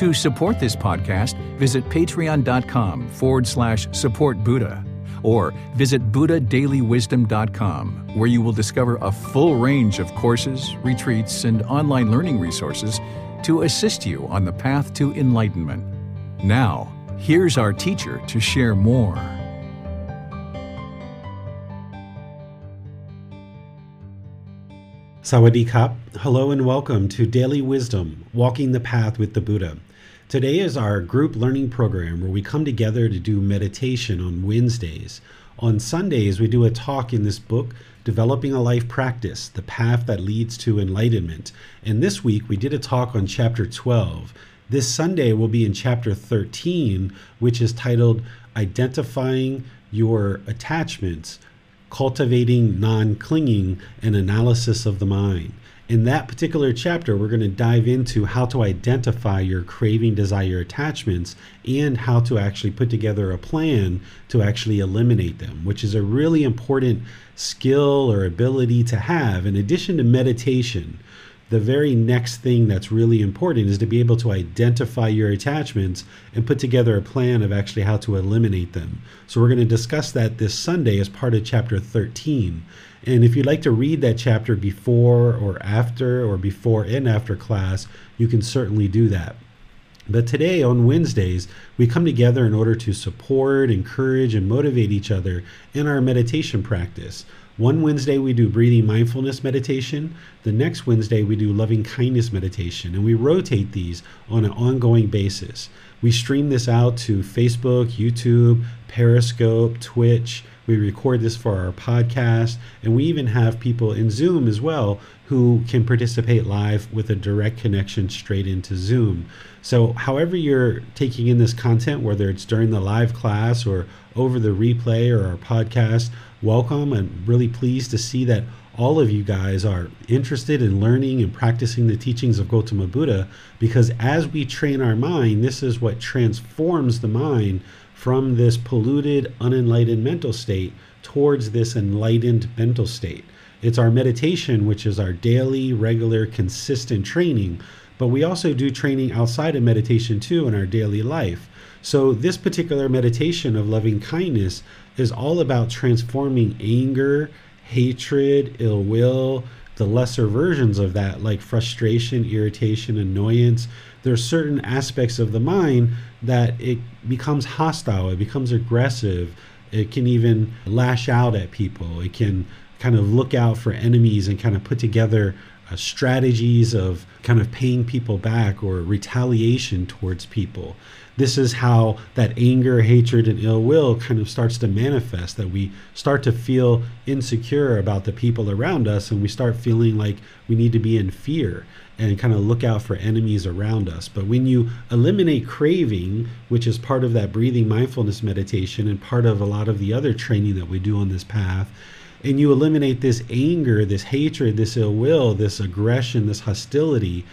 To support this podcast, visit patreon.com forward slash support Buddha or visit buddhadailywisdom.com where you will discover a full range of courses, retreats, and online learning resources to assist you on the path to enlightenment. Now, here's our teacher to share more. Sawadee Kap. Hello and welcome to Daily Wisdom Walking the Path with the Buddha. Today is our group learning program where we come together to do meditation on Wednesdays. On Sundays, we do a talk in this book, Developing a Life Practice The Path That Leads to Enlightenment. And this week, we did a talk on chapter 12. This Sunday will be in chapter 13, which is titled Identifying Your Attachments, Cultivating Non Clinging, and Analysis of the Mind in that particular chapter, we're going to dive into how to identify your craving, desire, attachments and how to actually put together a plan to actually eliminate them, which is a really important skill or ability to have in addition to meditation the very next thing that's really important is to be able to identify your attachments and put together a plan of actually how to eliminate them. So, we're going to discuss that this Sunday as part of chapter 13. And if you'd like to read that chapter before or after, or before and after class, you can certainly do that. But today, on Wednesdays, we come together in order to support, encourage, and motivate each other in our meditation practice. One Wednesday we do breathing mindfulness meditation. The next Wednesday we do loving kindness meditation. And we rotate these on an ongoing basis. We stream this out to Facebook, YouTube, Periscope, Twitch. We record this for our podcast. And we even have people in Zoom as well who can participate live with a direct connection straight into Zoom. So, however, you're taking in this content, whether it's during the live class or over the replay or our podcast, welcome. I'm really pleased to see that all of you guys are interested in learning and practicing the teachings of Gautama Buddha because as we train our mind, this is what transforms the mind from this polluted, unenlightened mental state towards this enlightened mental state. It's our meditation, which is our daily, regular, consistent training, but we also do training outside of meditation too in our daily life. So, this particular meditation of loving kindness is all about transforming anger, hatred, ill will, the lesser versions of that, like frustration, irritation, annoyance. There are certain aspects of the mind that it becomes hostile, it becomes aggressive, it can even lash out at people, it can kind of look out for enemies and kind of put together uh, strategies of kind of paying people back or retaliation towards people this is how that anger, hatred, and ill will kind of starts to manifest. That we start to feel insecure about the people around us, and we start feeling like we need to be in fear and kind of look out for enemies around us. But when you eliminate craving, which is part of that breathing mindfulness meditation and part of a lot of the other training that we do on this path, and you eliminate this anger, this hatred, this ill will, this aggression, this hostility,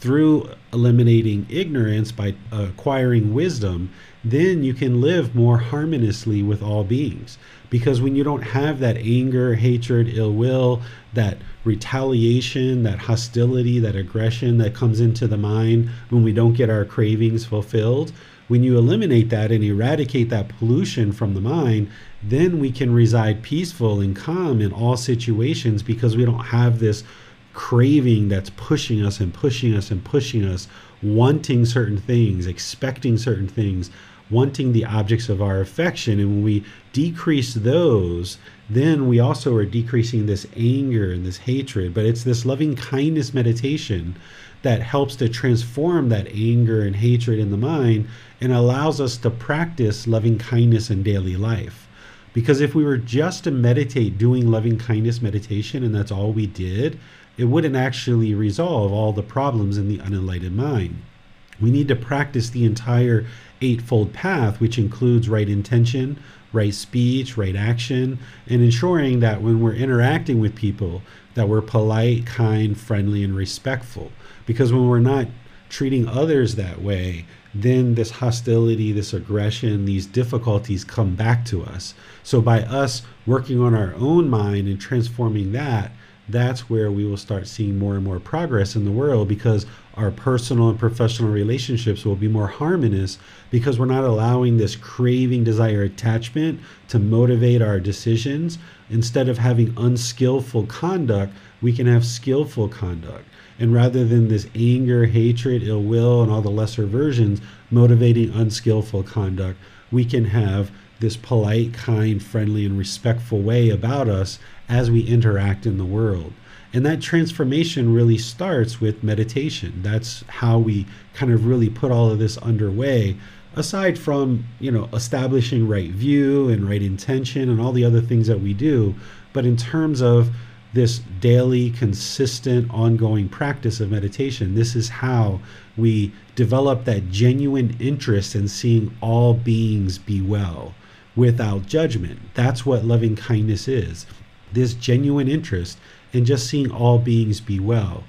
through eliminating ignorance by acquiring wisdom, then you can live more harmoniously with all beings. Because when you don't have that anger, hatred, ill will, that retaliation, that hostility, that aggression that comes into the mind when we don't get our cravings fulfilled, when you eliminate that and eradicate that pollution from the mind, then we can reside peaceful and calm in all situations because we don't have this craving that's pushing us and pushing us and pushing us, wanting certain things, expecting certain things, wanting the objects of our affection. And when we decrease those, then we also are decreasing this anger and this hatred. But it's this loving kindness meditation that helps to transform that anger and hatred in the mind and allows us to practice loving kindness in daily life. Because if we were just to meditate doing loving kindness meditation and that's all we did, it wouldn't actually resolve all the problems in the unenlightened mind. We need to practice the entire eightfold path, which includes right intention, right speech, right action, and ensuring that when we're interacting with people, that we're polite, kind, friendly, and respectful. Because when we're not treating others that way, then this hostility, this aggression, these difficulties come back to us. So by us working on our own mind and transforming that, that's where we will start seeing more and more progress in the world because our personal and professional relationships will be more harmonious because we're not allowing this craving, desire, attachment to motivate our decisions. Instead of having unskillful conduct, we can have skillful conduct. And rather than this anger, hatred, ill will, and all the lesser versions motivating unskillful conduct, we can have this polite, kind, friendly, and respectful way about us as we interact in the world. And that transformation really starts with meditation. That's how we kind of really put all of this underway. Aside from, you know, establishing right view and right intention and all the other things that we do, but in terms of this daily, consistent, ongoing practice of meditation, this is how we develop that genuine interest in seeing all beings be well without judgment. That's what loving kindness is. This genuine interest in just seeing all beings be well.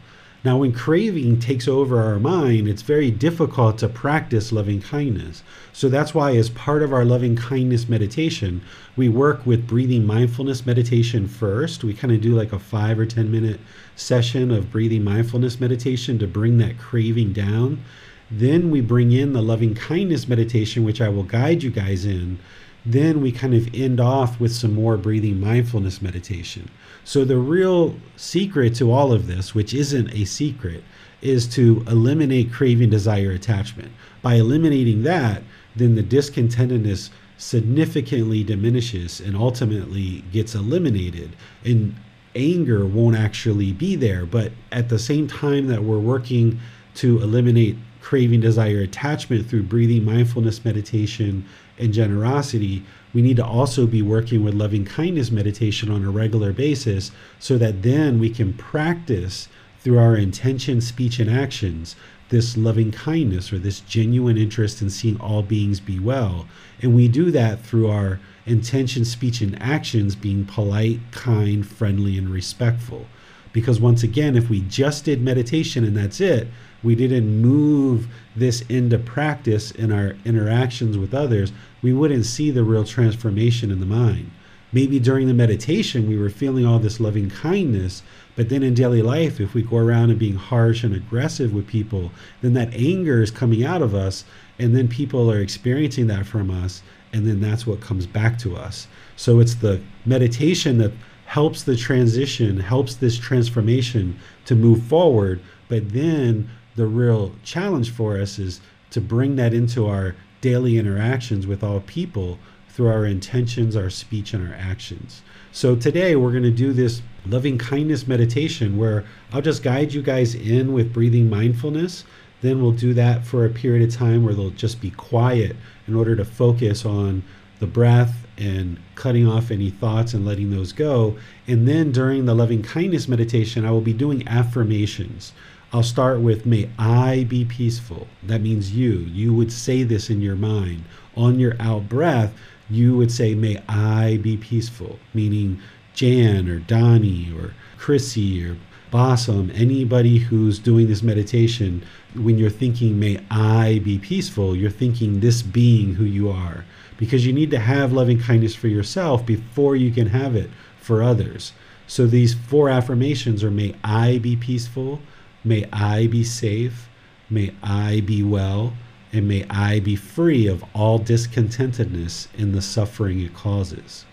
Now, when craving takes over our mind, it's very difficult to practice loving kindness. So that's why, as part of our loving kindness meditation, we work with breathing mindfulness meditation first. We kind of do like a five or 10 minute session of breathing mindfulness meditation to bring that craving down. Then we bring in the loving kindness meditation, which I will guide you guys in. Then we kind of end off with some more breathing mindfulness meditation. So, the real secret to all of this, which isn't a secret, is to eliminate craving, desire, attachment. By eliminating that, then the discontentedness significantly diminishes and ultimately gets eliminated. And anger won't actually be there. But at the same time that we're working to eliminate craving, desire, attachment through breathing, mindfulness, meditation, and generosity, we need to also be working with loving kindness meditation on a regular basis so that then we can practice through our intention, speech, and actions this loving kindness or this genuine interest in seeing all beings be well. And we do that through our intention, speech, and actions being polite, kind, friendly, and respectful. Because once again, if we just did meditation and that's it, we didn't move this into practice in our interactions with others, we wouldn't see the real transformation in the mind. Maybe during the meditation, we were feeling all this loving kindness, but then in daily life, if we go around and being harsh and aggressive with people, then that anger is coming out of us, and then people are experiencing that from us, and then that's what comes back to us. So it's the meditation that helps the transition, helps this transformation to move forward, but then the real challenge for us is to bring that into our daily interactions with all people through our intentions, our speech, and our actions. So today we're going to do this loving kindness meditation where I'll just guide you guys in with breathing mindfulness. Then we'll do that for a period of time where they'll just be quiet in order to focus on the breath and cutting off any thoughts and letting those go. And then during the loving kindness meditation, I will be doing affirmations. I'll start with, May I be peaceful. That means you. You would say this in your mind. On your out breath, you would say, May I be peaceful, meaning Jan or Donnie or Chrissy or Bassam, anybody who's doing this meditation, when you're thinking, May I be peaceful, you're thinking this being who you are. Because you need to have loving kindness for yourself before you can have it for others. So these four affirmations are May I be peaceful. May I be safe, may I be well, and may I be free of all discontentedness in the suffering it causes.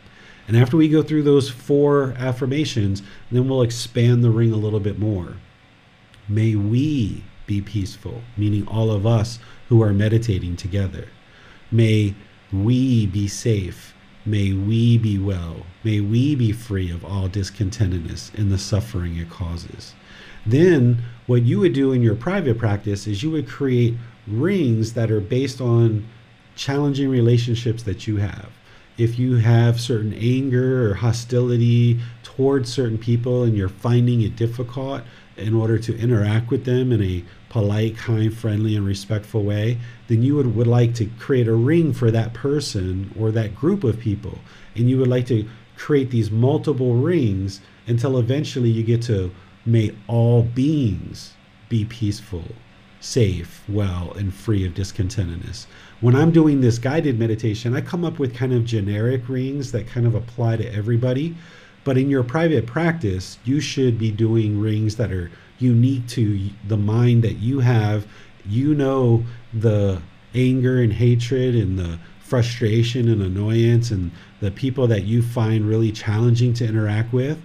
And after we go through those four affirmations, then we'll expand the ring a little bit more. May we be peaceful, meaning all of us who are meditating together. May we be safe. May we be well. May we be free of all discontentedness and the suffering it causes. Then, what you would do in your private practice is you would create rings that are based on challenging relationships that you have. If you have certain anger or hostility towards certain people and you're finding it difficult, in order to interact with them in a polite, kind, friendly, and respectful way, then you would, would like to create a ring for that person or that group of people. And you would like to create these multiple rings until eventually you get to may all beings be peaceful, safe, well, and free of discontentedness. When I'm doing this guided meditation, I come up with kind of generic rings that kind of apply to everybody. But in your private practice, you should be doing rings that are unique to the mind that you have. You know the anger and hatred and the frustration and annoyance and the people that you find really challenging to interact with.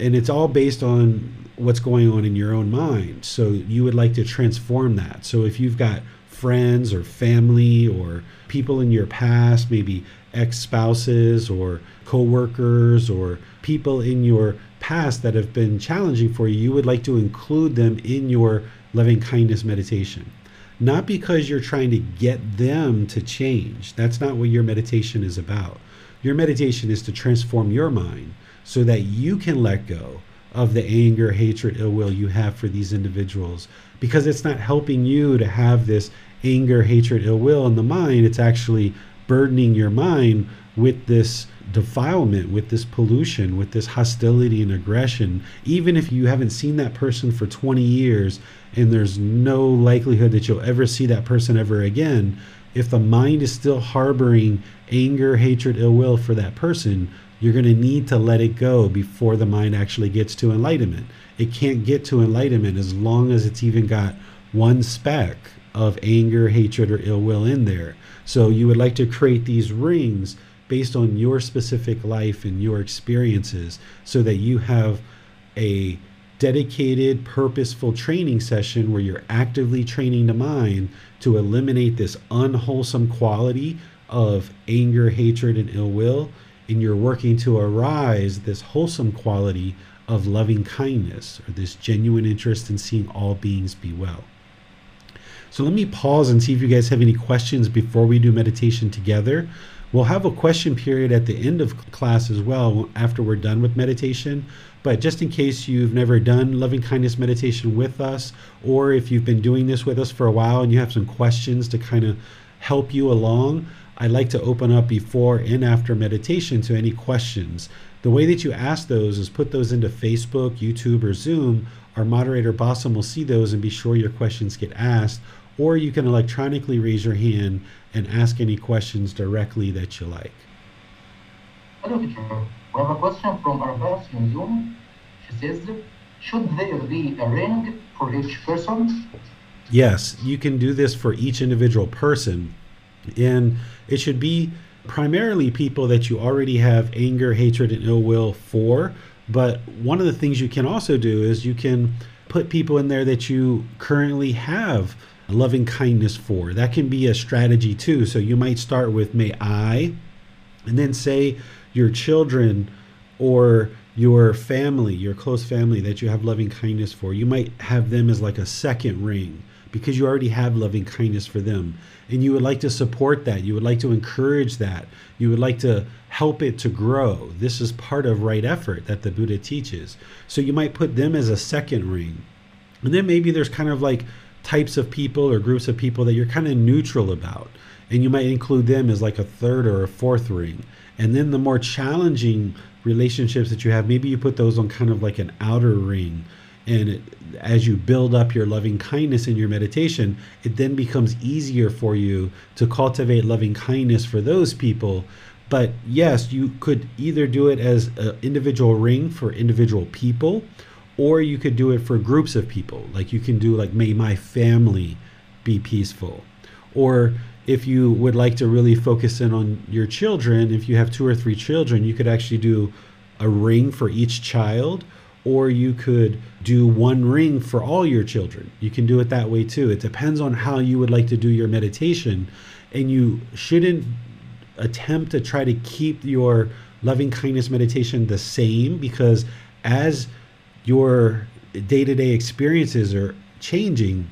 And it's all based on what's going on in your own mind. So you would like to transform that. So if you've got friends or family or people in your past, maybe ex spouses or coworkers or people in your past that have been challenging for you, you would like to include them in your loving kindness meditation. Not because you're trying to get them to change. That's not what your meditation is about. Your meditation is to transform your mind so that you can let go of the anger, hatred, ill will you have for these individuals because it's not helping you to have this anger, hatred, ill will in the mind. It's actually burdening your mind with this defilement, with this pollution, with this hostility and aggression. Even if you haven't seen that person for 20 years and there's no likelihood that you'll ever see that person ever again, if the mind is still harboring anger, hatred, ill will for that person, you're going to need to let it go before the mind actually gets to enlightenment. It can't get to enlightenment as long as it's even got one speck of anger, hatred, or ill will in there. So you would like to create these rings based on your specific life and your experiences so that you have a dedicated, purposeful training session where you're actively training the mind to eliminate this unwholesome quality of anger, hatred, and ill will and you're working to arise this wholesome quality of loving kindness or this genuine interest in seeing all beings be well. So let me pause and see if you guys have any questions before we do meditation together. We'll have a question period at the end of class as well after we're done with meditation. But just in case you've never done loving kindness meditation with us, or if you've been doing this with us for a while and you have some questions to kind of help you along, I'd like to open up before and after meditation to any questions. The way that you ask those is put those into Facebook, YouTube, or Zoom. Our moderator Bassam will see those and be sure your questions get asked. Or you can electronically raise your hand and ask any questions directly that you like. Hello, teacher. We have a question from Arbas in Zoom. She says, should there be a ring for each person? Yes, you can do this for each individual person. And it should be primarily people that you already have anger, hatred, and ill will for. But one of the things you can also do is you can put people in there that you currently have loving kindness for. That can be a strategy too. So you might start with, may I, and then say your children or your family, your close family that you have loving kindness for. You might have them as like a second ring because you already have loving kindness for them. And you would like to support that. You would like to encourage that. You would like to help it to grow. This is part of right effort that the buddha teaches. So you might put them as a second ring. And then maybe there's kind of like types of people or groups of people that you're kind of neutral about. And you might include them as like a third or a fourth ring. And then the more challenging relationships that you have maybe you put those on kind of like an outer ring. And it, as you build up your loving kindness in your meditation, it then becomes easier for you to cultivate loving kindness for those people. But yes, you could either do it as an individual ring for individual people, or you could do it for groups of people. Like you can do, like, may my family be peaceful. Or if you would like to really focus in on your children, if you have two or three children, you could actually do a ring for each child or you could do one ring for all your children. You can do it that way too. It depends on how you would like to do your meditation. And you shouldn't attempt to try to keep your loving kindness meditation the same because as your day to day experiences are changing,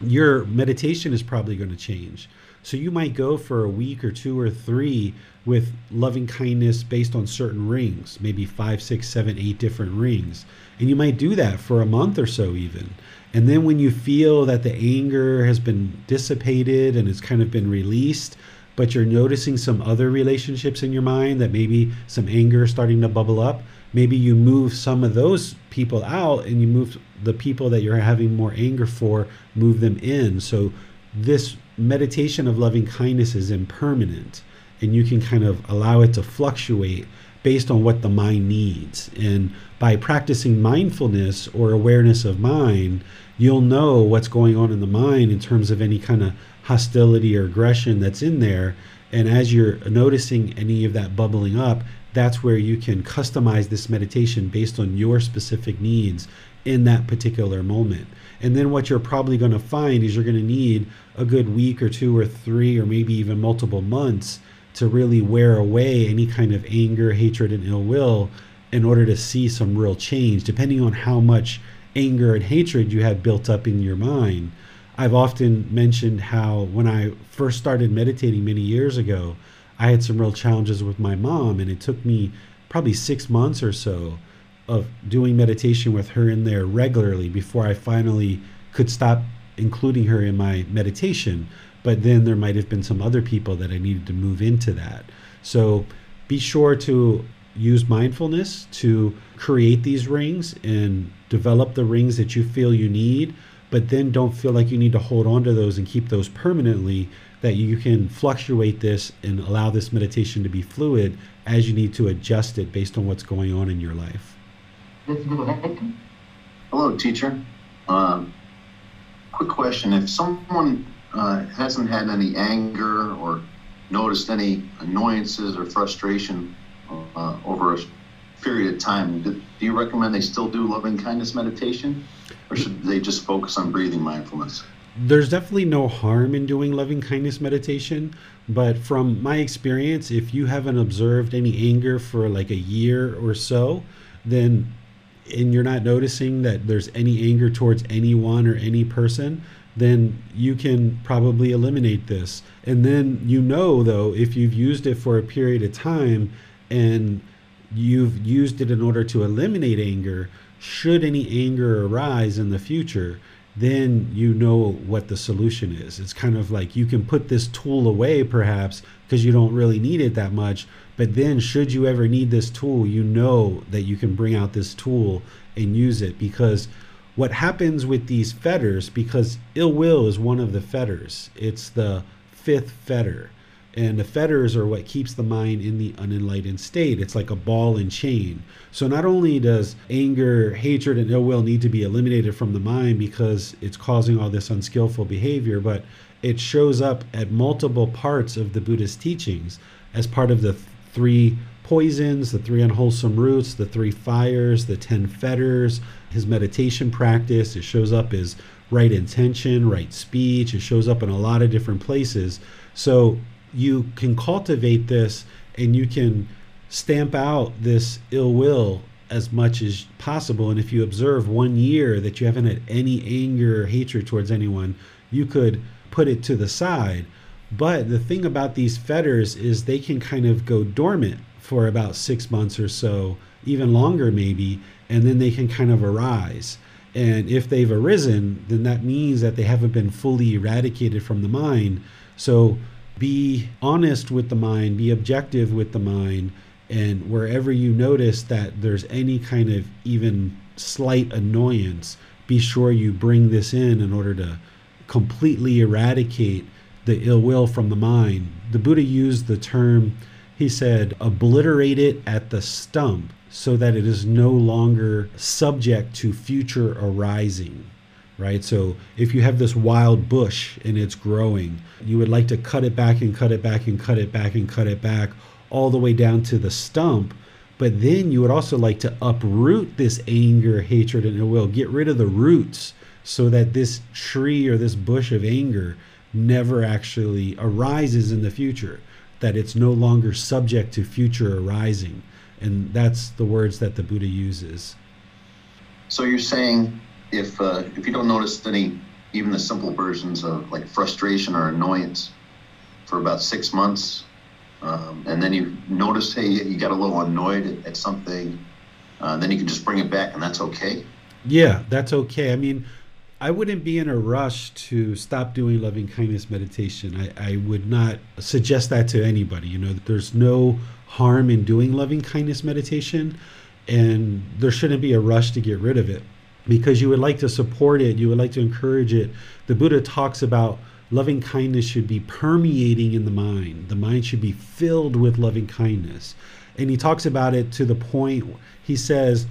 your meditation is probably going to change. So you might go for a week or two or three with loving kindness based on certain rings, maybe five, six, seven, eight different rings. And you might do that for a month or so, even. And then when you feel that the anger has been dissipated and it's kind of been released, but you're noticing some other relationships in your mind that maybe some anger starting to bubble up, maybe you move some of those people out and you move the people that you're having more anger for, move them in. So this meditation of loving kindness is impermanent and you can kind of allow it to fluctuate based on what the mind needs. And by practicing mindfulness or awareness of mind, you'll know what's going on in the mind in terms of any kind of hostility or aggression that's in there. And as you're noticing any of that bubbling up, that's where you can customize this meditation based on your specific needs in that particular moment. And then what you're probably going to find is you're going to need a good week or two or three or maybe even multiple months to really wear away any kind of anger, hatred, and ill will in order to see some real change, depending on how much anger and hatred you have built up in your mind. I've often mentioned how when I first started meditating many years ago, I had some real challenges with my mom, and it took me probably six months or so of doing meditation with her in there regularly before I finally could stop including her in my meditation. But then there might have been some other people that I needed to move into that. So be sure to use mindfulness to create these rings and develop the rings that you feel you need but then don't feel like you need to hold on to those and keep those permanently that you can fluctuate this and allow this meditation to be fluid as you need to adjust it based on what's going on in your life. Hello, teacher. Uh, quick question. If someone uh, hasn't had any anger or noticed any annoyances or frustration uh, over a period of time, do, do you recommend they still do loving kindness meditation? Or should they just focus on breathing mindfulness? There's definitely no harm in doing loving kindness meditation but from my experience if you haven't observed any anger for like a year or so then and you're not noticing that there's any anger towards anyone or any person then you can probably eliminate this. And then you know though if you've used it for a period of time and you've used it in order to eliminate anger should any anger arise in the future then you know what the solution is. It's kind of like you can put this tool away perhaps because you don't really need it that much. But then, should you ever need this tool, you know that you can bring out this tool and use it because what happens with these fetters, because ill will is one of the fetters, it's the fifth fetter. And the fetters are what keeps the mind in the unenlightened state. It's like a ball and chain. So not only does anger, hatred, and ill will need to be eliminated from the mind because it's causing all this unskillful behavior, but it shows up at multiple parts of the Buddhist teachings as part of the three poisons, the three unwholesome roots, the three fires, the ten fetters, his meditation practice. It shows up as right intention, right speech. It shows up in a lot of different places. So you can cultivate this and you can stamp out this ill will as much as possible. And if you observe one year that you haven't had any anger or hatred towards anyone, you could put it to the side. But the thing about these fetters is they can kind of go dormant for about six months or so, even longer maybe, and then they can kind of arise. And if they've arisen, then that means that they haven't been fully eradicated from the mind. So be honest with the mind, be objective with the mind, and wherever you notice that there's any kind of even slight annoyance, be sure you bring this in in order to completely eradicate the ill will from the mind. The Buddha used the term, he said, obliterate it at the stump so that it is no longer subject to future arising right? So if you have this wild bush and it's growing, you would like to cut it back and cut it back and cut it back and cut it back all the way down to the stump. But then you would also like to uproot this anger, hatred, and ill will, get rid of the roots so that this tree or this bush of anger never actually arises in the future, that it's no longer subject to future arising. And that's the words that the Buddha uses. So you're saying if uh, if you don't notice any even the simple versions of like frustration or annoyance for about six months, um, and then you notice, hey, you got a little annoyed at, at something, uh, then you can just bring it back, and that's okay. Yeah, that's okay. I mean, I wouldn't be in a rush to stop doing loving kindness meditation. I, I would not suggest that to anybody. You know, there's no harm in doing loving kindness meditation, and there shouldn't be a rush to get rid of it because you would like to support it, you would like to encourage it. The Buddha talks about loving kindness should be permeating in the mind. The mind should be filled with loving kindness. And he talks about it to the point, he says,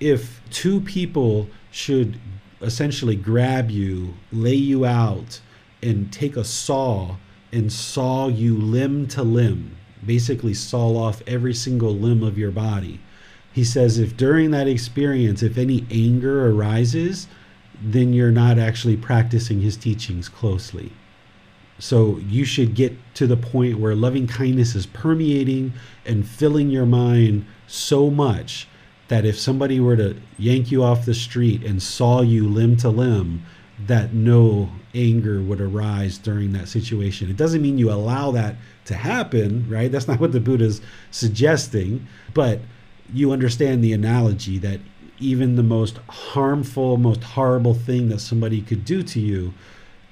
if two people should essentially grab you, lay you out, and take a saw and saw you limb to limb, basically saw off every single limb of your body he says if during that experience, if any anger arises, then you're not actually practicing his teachings closely. So you should get to the point where loving kindness is permeating and filling your mind so much that if somebody were to yank you off the street and saw you limb to limb, that no anger would arise during that situation. It doesn't mean you allow that to happen, right? That's not what the Buddha's suggesting, but you understand the analogy that even the most harmful, most horrible thing that somebody could do to you,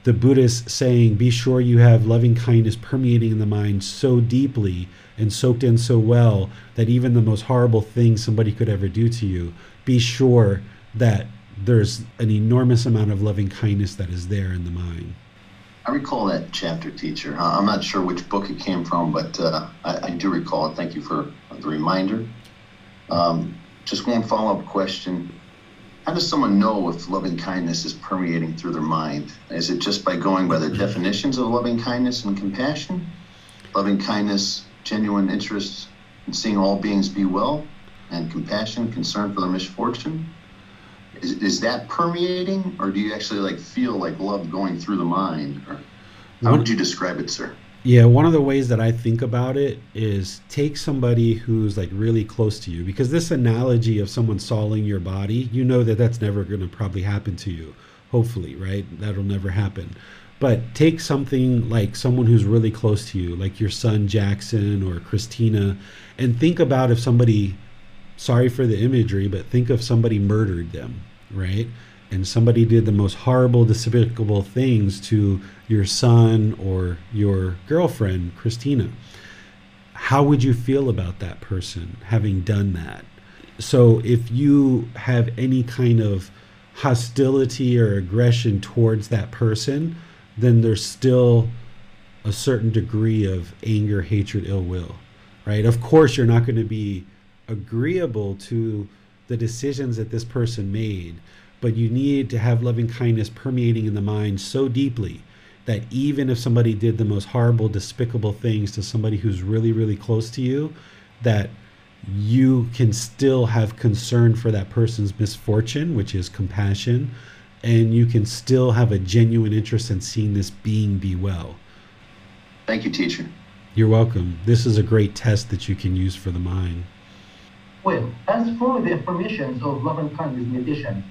the Buddhist saying, be sure you have loving kindness permeating in the mind so deeply and soaked in so well that even the most horrible thing somebody could ever do to you, be sure that there's an enormous amount of loving kindness that is there in the mind. I recall that chapter, teacher. I'm not sure which book it came from, but uh, I, I, do recall it. Thank you for the reminder. Um, just one follow up question. How does someone know if loving kindness is permeating through their mind? Is it just by going by the definitions of loving kindness and compassion? Loving kindness, genuine interest in seeing all beings be well, and compassion, concern for their misfortune? Is, is that permeating, or do you actually like feel like love going through the mind? Or how would you describe it, sir? Yeah, one of the ways that I think about it is take somebody who's like really close to you because this analogy of someone sawing your body, you know that that's never going to probably happen to you. Hopefully, right? That'll never happen. But take something like someone who's really close to you, like your son Jackson or Christina, and think about if somebody, sorry for the imagery, but think of somebody murdered them, right? and somebody did the most horrible, despicable things to your son or your girlfriend, Christina, how would you feel about that person having done that? So if you have any kind of hostility or aggression towards that person, then there's still a certain degree of anger, hatred, ill will, right? Of course, you're not going to be agreeable to the decisions that this person made but you need to have loving kindness permeating in the mind so deeply that even if somebody did the most horrible, despicable things to somebody who's really, really close to you, that you can still have concern for that person's misfortune, which is compassion, and you can still have a genuine interest in seeing this being be well. Thank you, teacher. You're welcome. This is a great test that you can use for the mind. Well, as for the affirmations of love and kindness meditation,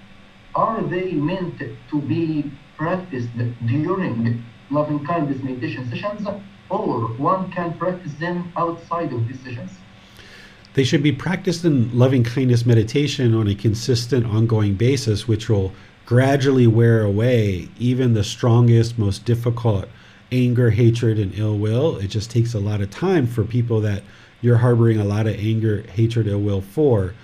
are they meant to be practiced during loving kindness meditation sessions or one can practice them outside of these sessions? They should be practiced in loving kindness meditation on a consistent, ongoing basis, which will gradually wear away even the strongest, most difficult anger, hatred, and ill will. It just takes a lot of time for people that you're harboring a lot of anger, hatred, ill will for.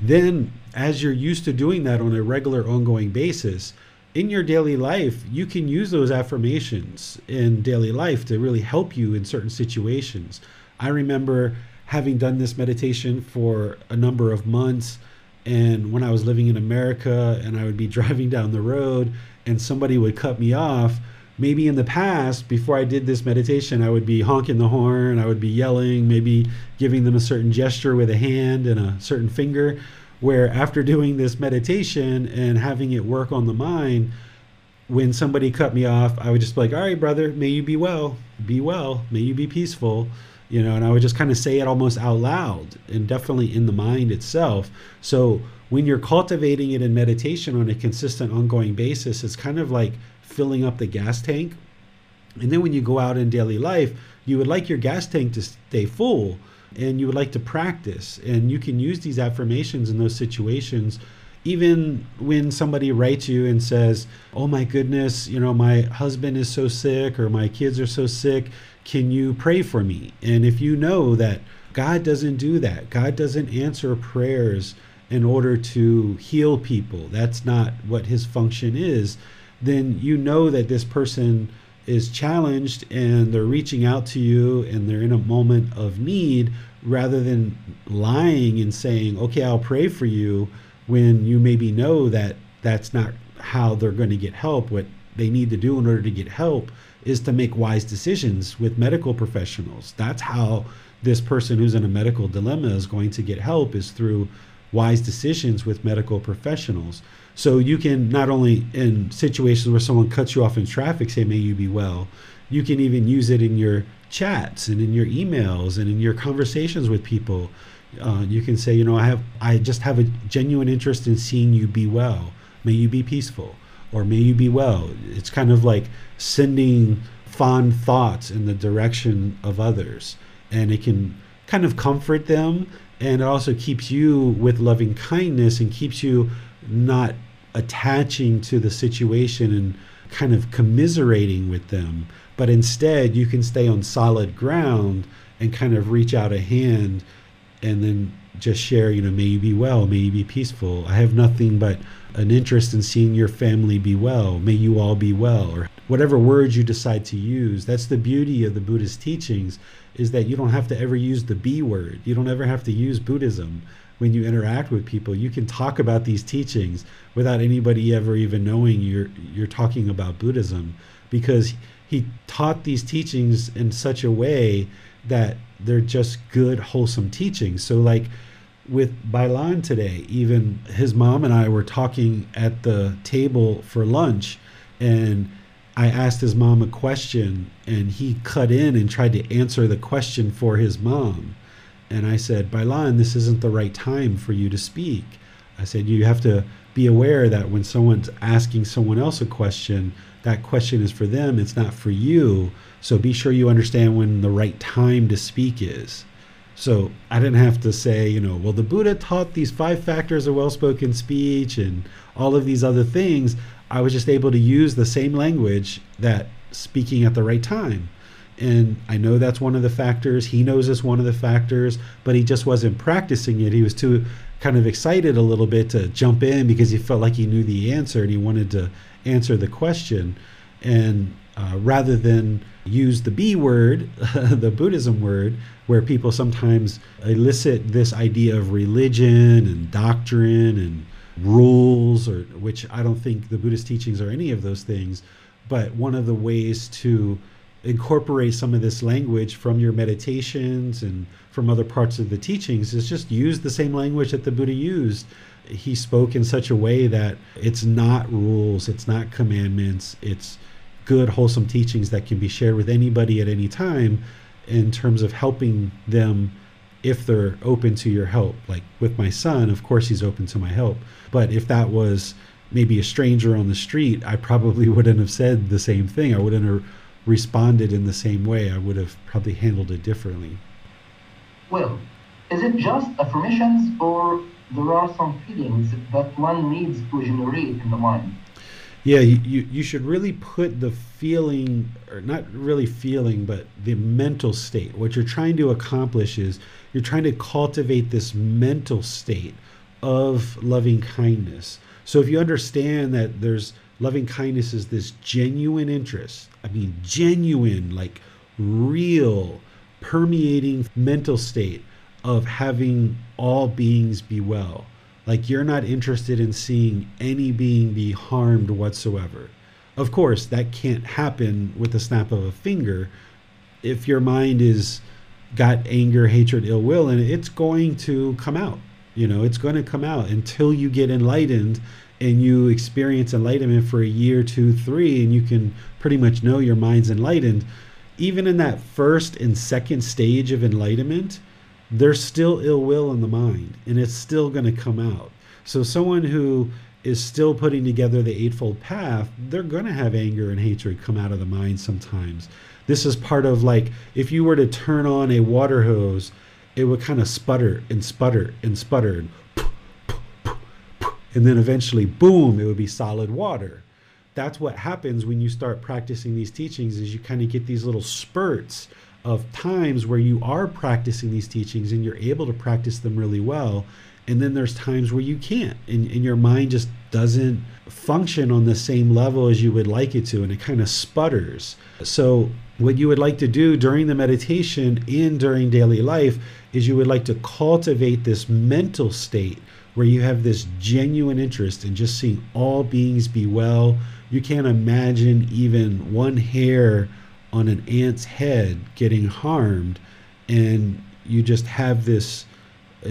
Then as you're used to doing that on a regular, ongoing basis, in your daily life, you can use those affirmations in daily life to really help you in certain situations. I remember having done this meditation for a number of months. And when I was living in America and I would be driving down the road and somebody would cut me off, maybe in the past, before I did this meditation, I would be honking the horn, I would be yelling, maybe giving them a certain gesture with a hand and a certain finger where after doing this meditation and having it work on the mind when somebody cut me off i would just be like all right brother may you be well be well may you be peaceful you know and i would just kind of say it almost out loud and definitely in the mind itself. So when you're cultivating it in meditation on a consistent ongoing basis it's kind of like filling up the gas tank. And then when you go out in daily life, you would like your gas tank to stay full and you would like to practice. And you can use these affirmations in those situations. Even when somebody writes you and says, Oh my goodness, you know, my husband is so sick or my kids are so sick, can you pray for me? And if you know that God doesn't do that, God doesn't answer prayers in order to heal people, that's not what his function is, then you know that this person is challenged and they're reaching out to you and they're in a moment of need rather than lying and saying, okay, I'll pray for you when you maybe know that that's not how they're going to get help. What they need to do in order to get help is to make wise decisions with medical professionals. That's how this person who's in a medical dilemma is going to get help is through wise decisions with medical professionals. So you can not only in situations where someone cuts you off in traffic say, May you be well, you can even use it in your chats and in your emails and in your conversations with people. Uh, you can say, you know, I have, I just have a genuine interest in seeing you be well. May you be peaceful, or may you be well. It's kind of like sending fond thoughts in the direction of others, and it can kind of comfort them, and it also keeps you with loving kindness and keeps you not attaching to the situation and kind of commiserating with them, but instead you can stay on solid ground and kind of reach out a hand and then just share, you know, may you be well, may you be peaceful. I have nothing but an interest in seeing your family be well. May you all be well, or whatever words you decide to use. That's the beauty of the Buddhist teachings is that you don't have to ever use the B word. You don't ever have to use Buddhism when you interact with people. You can talk about these teachings without anybody ever even knowing you're you're talking about Buddhism because he taught these teachings in such a way that they're just good wholesome teachings. So like with Bailan today, even his mom and I were talking at the table for lunch and I asked his mom a question and he cut in and tried to answer the question for his mom. And I said, Bailan, this isn't the right time for you to speak. I said, you have to be aware that when someone's asking someone else a question, that question is for them, it's not for you. So be sure you understand when the right time to speak is. So I didn't have to say, you know, well, the Buddha taught these five factors of well spoken speech and all of these other things. I was just able to use the same language that speaking at the right time. And I know that's one of the factors. He knows it's one of the factors, but he just wasn't practicing it. He was too kind of excited a little bit to jump in because he felt like he knew the answer and he wanted to answer the question. And uh, rather than use the B word, the Buddhism word, where people sometimes elicit this idea of religion and doctrine and rules, or which I don't think the Buddhist teachings are any of those things. But one of the ways to incorporate some of this language from your meditations and from other parts of the teachings is just use the same language that the Buddha used. He spoke in such a way that it's not rules, it's not commandments, it's good, wholesome teachings that can be shared with anybody at any time in terms of helping them if they're open to your help. Like with my son, of course, he's open to my help. But if that was maybe a stranger on the street, I probably wouldn't have said the same thing. I wouldn't have responded in the same way, I would have probably handled it differently. Well, is it just affirmations or there are some feelings that one needs to generate in the mind? Yeah, you, you, you should really put the feeling, or not really feeling, but the mental state. What you're trying to accomplish is you're trying to cultivate this mental state of loving kindness. So if you understand that there's loving kindness is this genuine interest. I mean, genuine, like real, permeating mental state of having all beings be well. Like you're not interested in seeing any being be harmed whatsoever. Of course, that can't happen with the snap of a finger. If your mind is got anger, hatred, ill will, and it's going to come out. You know, it's going to come out until you get enlightened and you experience enlightenment for a year, two, three, and you can pretty much know your mind's enlightened, even in that first and second stage of enlightenment, there's still ill will in the mind and it's still going to come out. So, someone who is still putting together the Eightfold Path, they're going to have anger and hatred come out of the mind sometimes. This is part of like if you were to turn on a water hose, it would kind of sputter and sputter and sputter. And then eventually, boom, it would be solid water. That's what happens when you start practicing these teachings is you kind of get these little spurts of times where you are practicing these teachings and you're able to practice them really well and then there's times where you can't and, and your mind just doesn't function on the same level as you would like it to and it kind of sputters so what you would like to do during the meditation and during daily life is you would like to cultivate this mental state where you have this genuine interest in just seeing all beings be well you can't imagine even one hair on an ant's head getting harmed and you just have this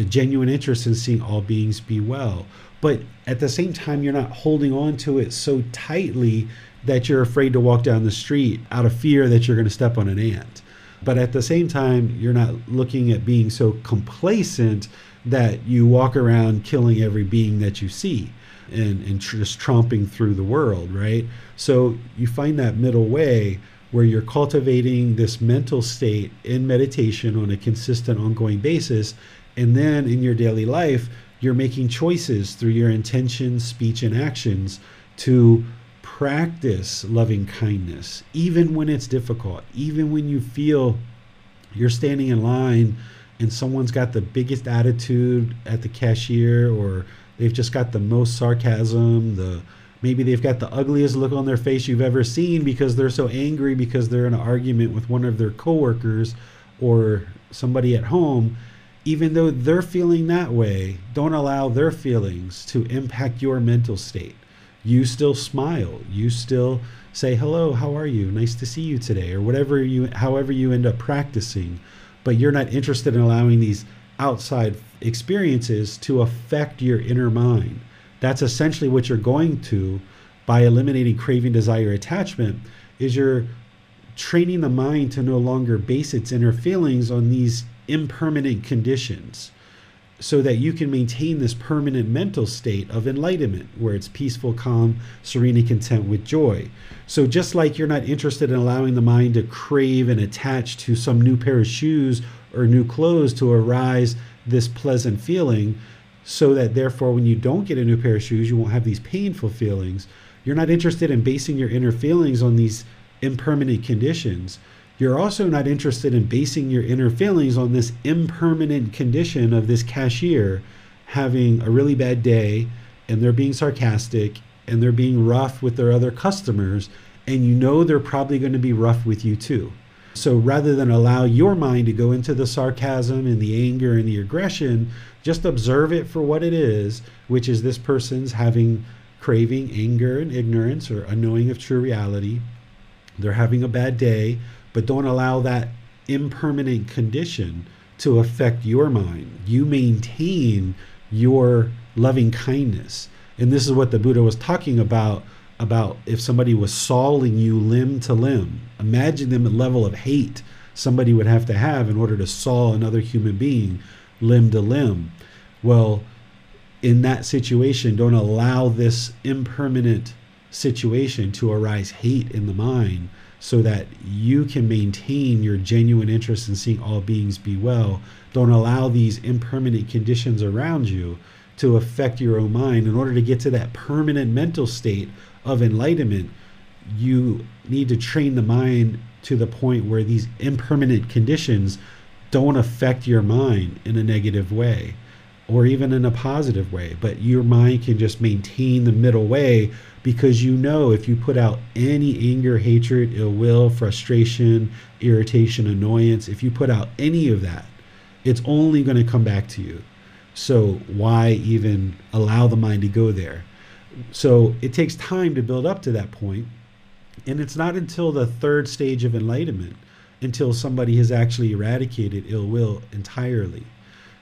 genuine interest in seeing all beings be well. But at the same time, you're not holding on to it so tightly that you're afraid to walk down the street out of fear that you're going to step on an ant. But at the same time, you're not looking at being so complacent that you walk around killing every being that you see and, and just tromping through the world, right? So you find that middle way where you're cultivating this mental state in meditation on a consistent, ongoing basis and then in your daily life, you're making choices through your intentions, speech, and actions to practice loving kindness, even when it's difficult, even when you feel you're standing in line and someone's got the biggest attitude at the cashier or they've just got the most sarcasm, the maybe they've got the ugliest look on their face you've ever seen because they're so angry because they're in an argument with one of their coworkers or somebody at home even though they're feeling that way, don't allow their feelings to impact your mental state. You still smile. You still say, "Hello, how are you? Nice to see you today," or whatever you however you end up practicing. But you're not interested in allowing these outside experiences to affect your inner mind. That's essentially what you're going to by eliminating craving, desire, attachment is you're training the mind to no longer base its inner feelings on these impermanent conditions so that you can maintain this permanent mental state of enlightenment where it's peaceful, calm, serene, and content with joy. So, just like you're not interested in allowing the mind to crave and attach to some new pair of shoes or new clothes to arise this pleasant feeling, so that therefore, when you don't get a new pair of shoes, you won't have these painful feelings. You're not interested in basing your inner feelings on these impermanent conditions you're also not interested in basing your inner feelings on this impermanent condition of this cashier having a really bad day and they're being sarcastic and they're being rough with their other customers and you know they're probably going to be rough with you too. So rather than allow your mind to go into the sarcasm and the anger and the aggression, just observe it for what it is, which is this person's having craving, anger, and ignorance or unknowing of true reality. They're having a bad day but don't allow that impermanent condition to affect your mind. You maintain your loving kindness. And this is what the Buddha was talking about about if somebody was sawing you limb to limb. Imagine the level of hate somebody would have to have in order to saw another human being limb to limb. Well, in that situation, don't allow this impermanent situation to arise hate in the mind so that you can maintain your genuine interest in seeing all beings be well. Don't allow these impermanent conditions around you to affect your own mind. In order to get to that permanent mental state of enlightenment, you need to train the mind to the point where these impermanent conditions don't affect your mind in a negative way or even in a positive way. But your mind can just maintain the middle way because you know if you put out any anger, hatred, ill will, frustration, irritation, annoyance, if you put out any of that, it's only going to come back to you. So why even allow the mind to go there? So it takes time to build up to that point, and it's not until the third stage of enlightenment until somebody has actually eradicated ill will entirely.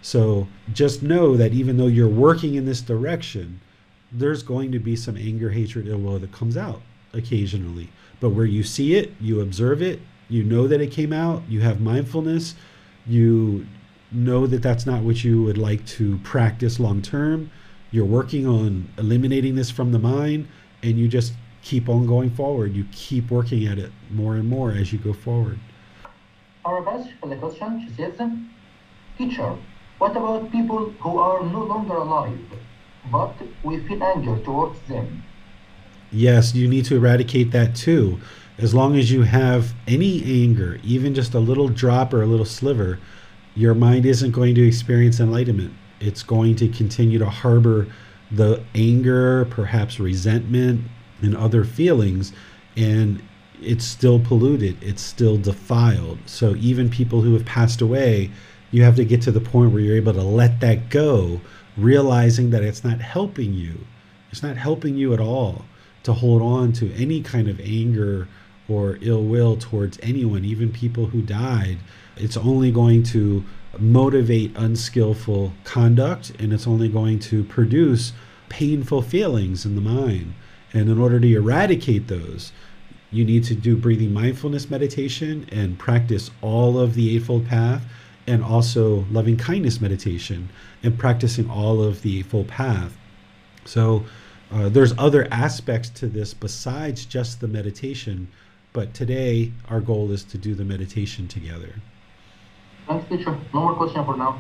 So just know that even though you're working in this direction, there's going to be some anger, hatred, ill will that comes out occasionally. But where you see it, you observe it, you know that it came out, you have mindfulness, you know that that's not what you would like to practice long term. you're working on eliminating this from the mind and you just keep on going forward. You keep working at it more and more as you go forward. Our the question, she says, Teacher, what about people who are no longer alive, but we feel anger towards them? Yes, you need to eradicate that too. As long as you have any anger, even just a little drop or a little sliver, your mind isn't going to experience enlightenment. It's going to continue to harbor the anger, perhaps resentment, and other feelings, and it's still polluted, it's still defiled. So even people who have passed away, you have to get to the point where you're able to let that go, realizing that it's not helping you. It's not helping you at all to hold on to any kind of anger or ill will towards anyone, even people who died. It's only going to motivate unskillful conduct and it's only going to produce painful feelings in the mind. And in order to eradicate those, you need to do breathing mindfulness meditation and practice all of the Eightfold Path and also loving kindness meditation and practicing all of the full Path. So uh, there's other aspects to this besides just the meditation, but today our goal is to do the meditation together. Thanks, teacher. No more question for now.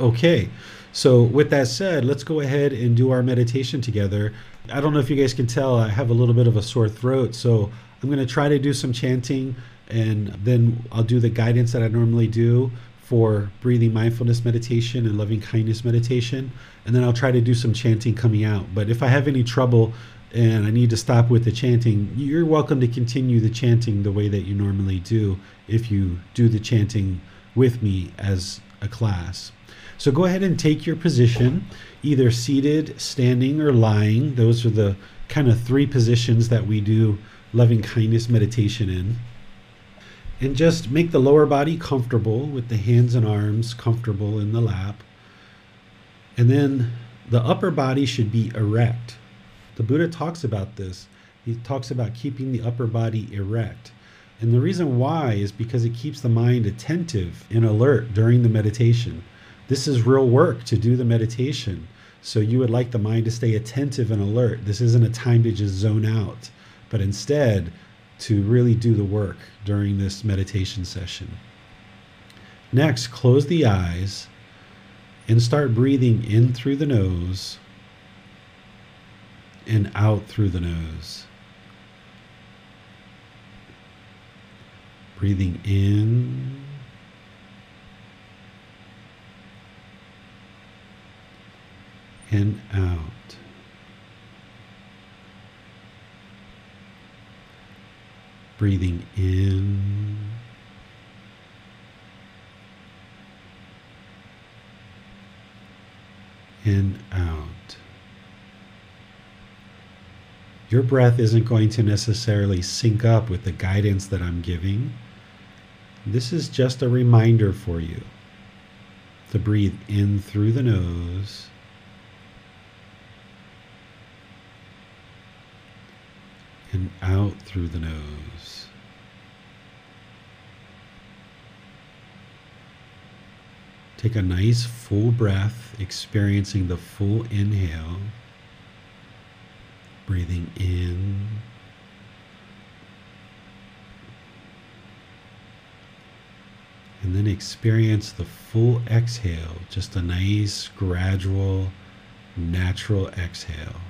Okay. So, with that said, let's go ahead and do our meditation together. I don't know if you guys can tell, I have a little bit of a sore throat. So, I'm going to try to do some chanting and then I'll do the guidance that I normally do for breathing mindfulness meditation and loving kindness meditation. And then I'll try to do some chanting coming out. But if I have any trouble and I need to stop with the chanting, you're welcome to continue the chanting the way that you normally do if you do the chanting with me as a class. So go ahead and take your position, either seated, standing, or lying. Those are the kind of three positions that we do loving kindness meditation in. And just make the lower body comfortable with the hands and arms comfortable in the lap. And then the upper body should be erect. The Buddha talks about this. He talks about keeping the upper body erect. And the reason why is because it keeps the mind attentive and alert during the meditation. This is real work to do the meditation. So you would like the mind to stay attentive and alert. This isn't a time to just zone out, but instead to really do the work during this meditation session. Next, close the eyes and start breathing in through the nose and out through the nose. Breathing in. And out. Breathing in. And out. Your breath isn't going to necessarily sync up with the guidance that I'm giving. This is just a reminder for you to breathe in through the nose. And out through the nose. Take a nice full breath, experiencing the full inhale. Breathing in and then experience the full exhale, just a nice, gradual, natural exhale.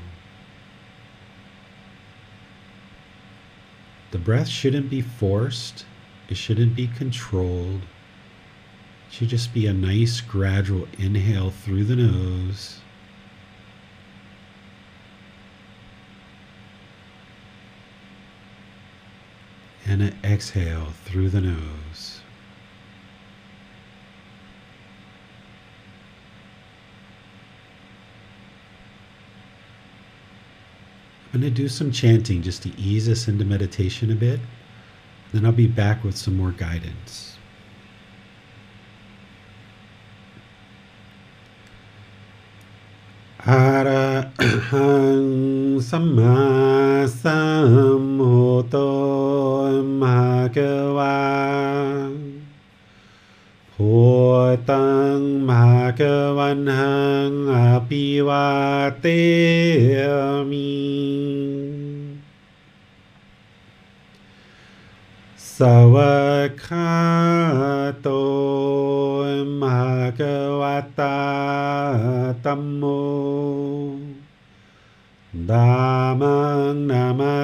The breath shouldn't be forced, it shouldn't be controlled. Should just be a nice, gradual inhale through the nose. And an exhale through the nose. I'm going to do some chanting just to ease us into meditation a bit. Then I'll be back with some more guidance. หาระหังสัมมาสัมพุทโธมาเกวาพุตังมาเกวันหังอภิวาเตมิสวักโตมหากวตาตัมโม दामां नमसामि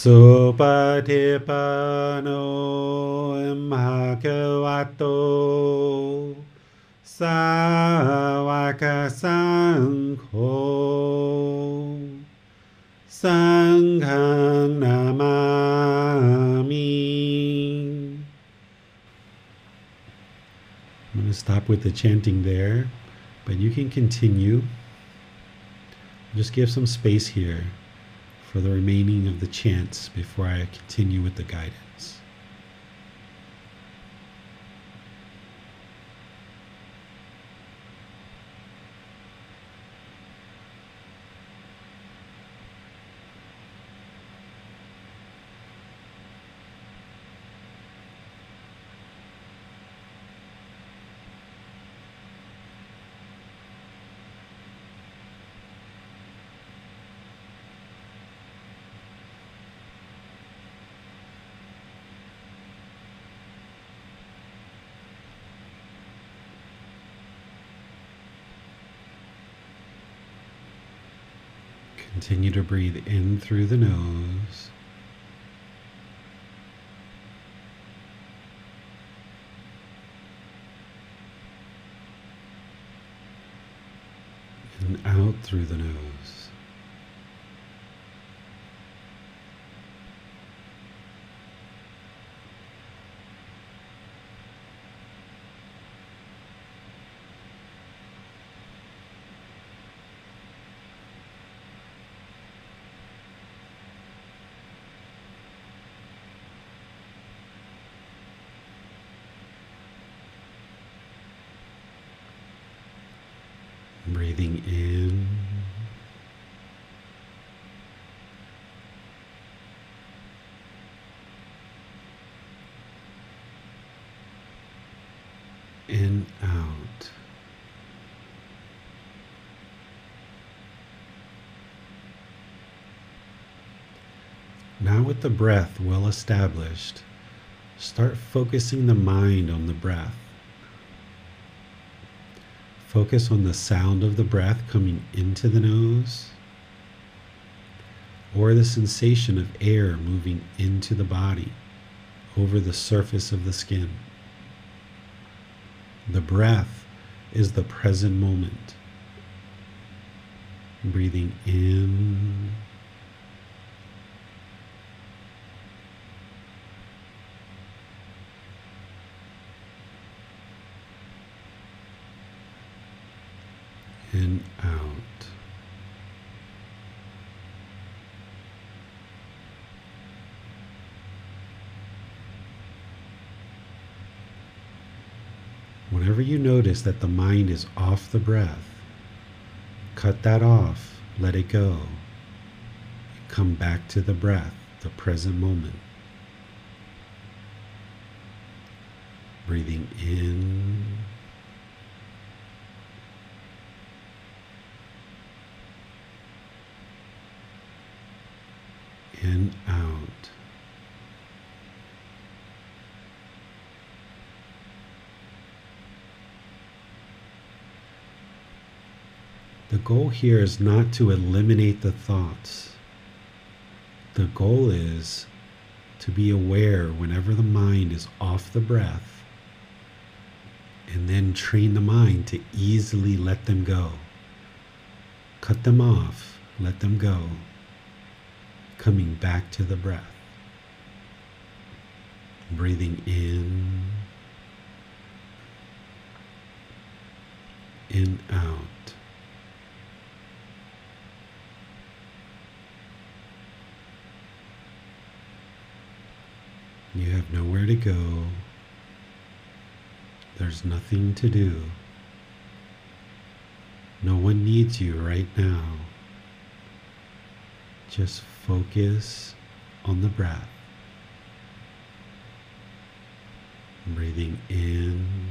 सुपठिपनो भगवतो सावकसङ्घो सङ्घं नमः going to stop with the chanting there, but you can continue. Just give some space here for the remaining of the chants before I continue with the guidance. Continue to breathe in through the nose. And out through the nose. Breathing in. In, out. Now, with the breath well established, start focusing the mind on the breath. Focus on the sound of the breath coming into the nose or the sensation of air moving into the body over the surface of the skin. The breath is the present moment. Breathing in and out. Whenever you notice that the mind is off the breath, cut that off, let it go. Come back to the breath, the present moment. Breathing in and out. The goal here is not to eliminate the thoughts. The goal is to be aware whenever the mind is off the breath and then train the mind to easily let them go. Cut them off, let them go coming back to the breath. Breathing in, in, out. You have nowhere to go. There's nothing to do. No one needs you right now. Just focus on the breath. Breathing in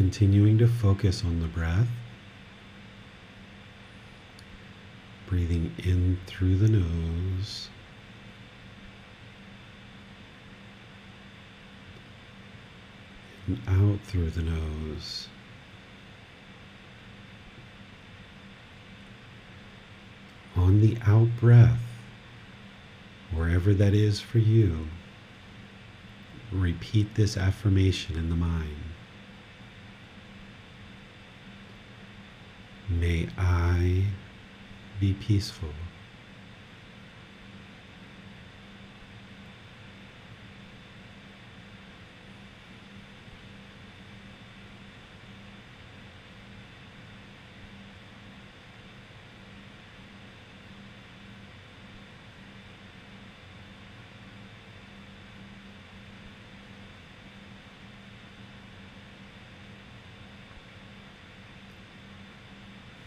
continuing to focus on the breath. Breathing in through the nose. And out through the nose. On the out breath, wherever that is for you, repeat this affirmation in the mind. May I be peaceful.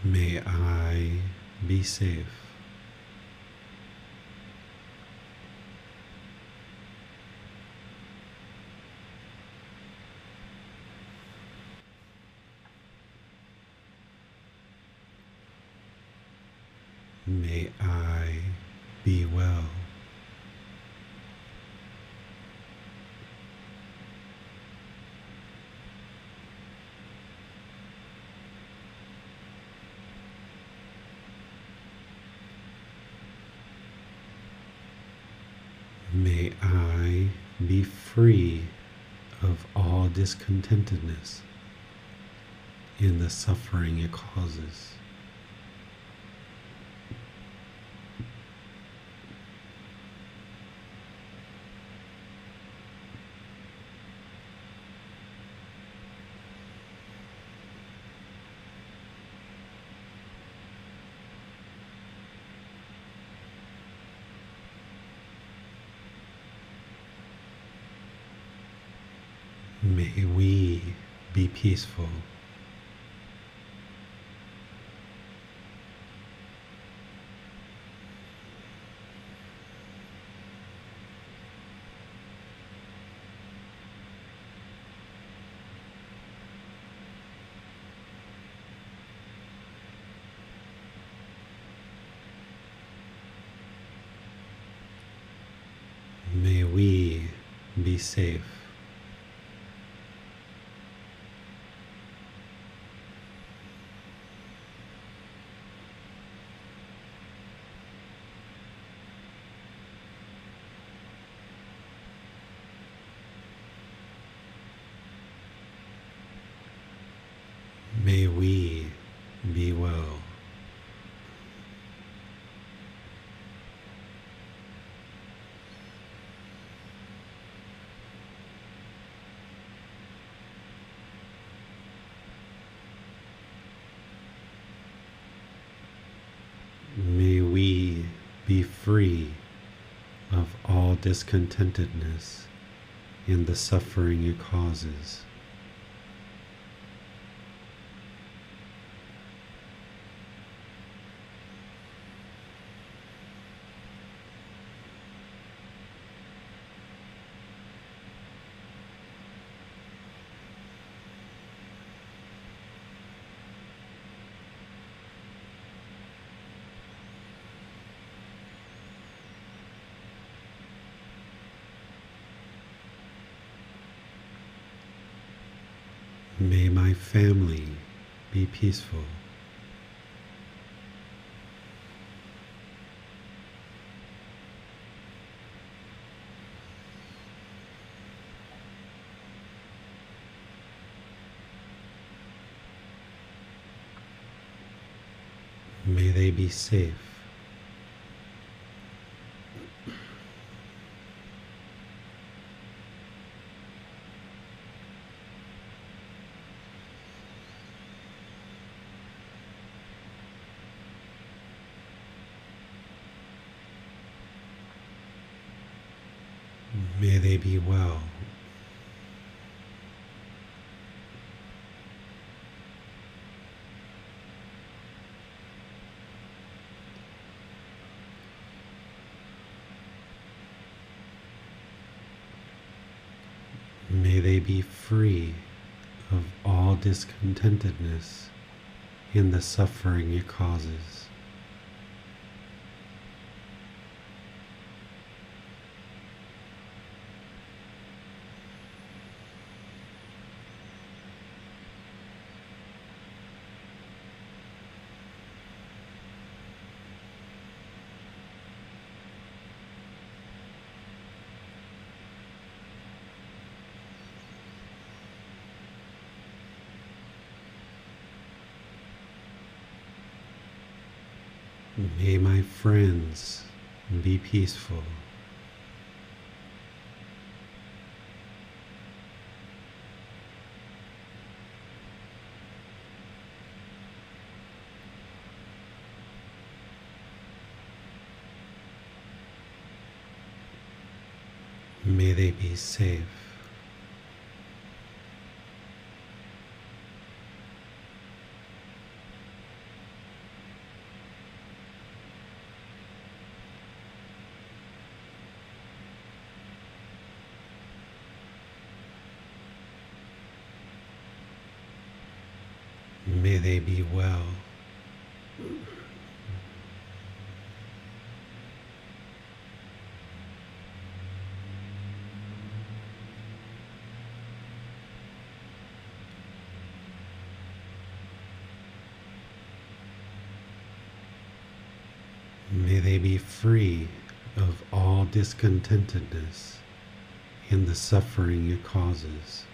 May I be safe. May I be well. May I be free of all discontentedness in the suffering it causes. Peaceful. May we be safe. Free of all discontentedness in the suffering it causes. May my family be peaceful. May they be safe. May they be well. May they be free of all discontentedness and the suffering it causes. Friends be peaceful. May they be safe. May they be well. May they be free of all discontentedness and the suffering it causes.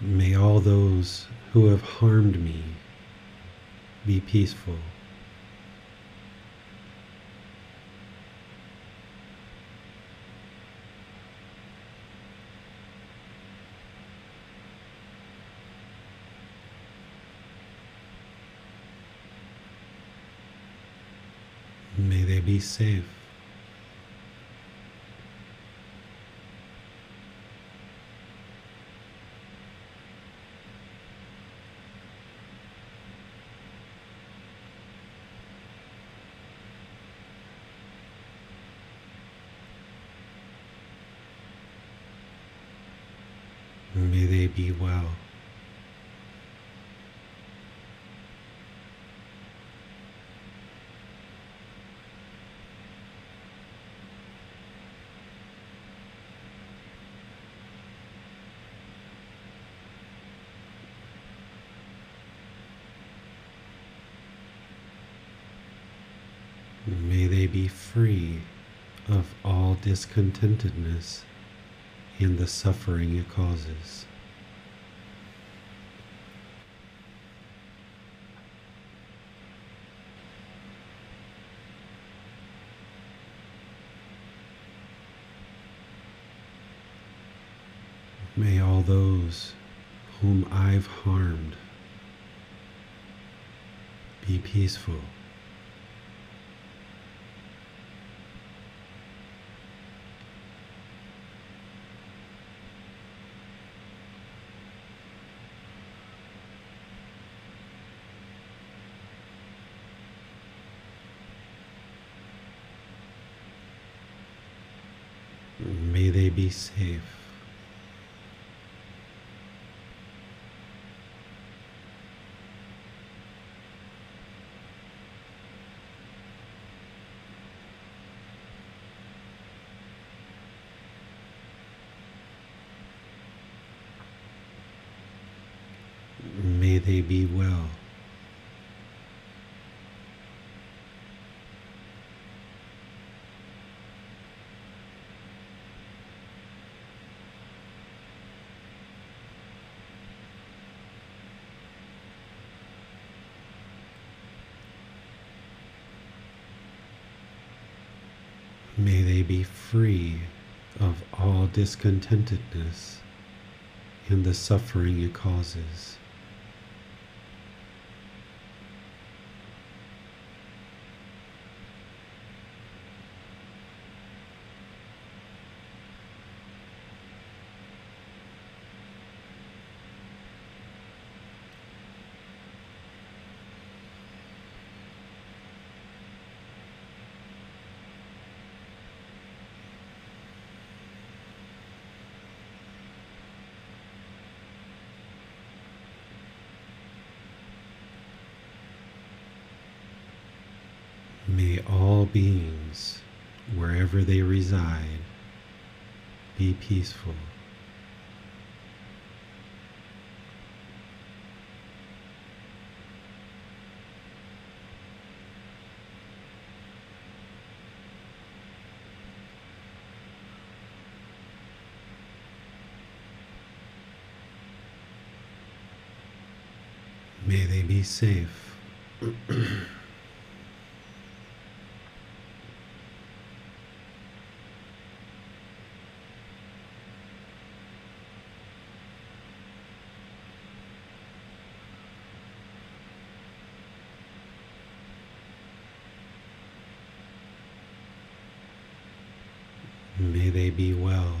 May all those who have harmed me be peaceful. May they be safe. May they be well. May they be free of all discontentedness and the suffering it causes. May all those whom I've harmed be peaceful. May they safe. May they be well. May they be free of all discontentedness and the suffering it causes. May all beings, wherever they reside, be peaceful. May they be safe. May they be well.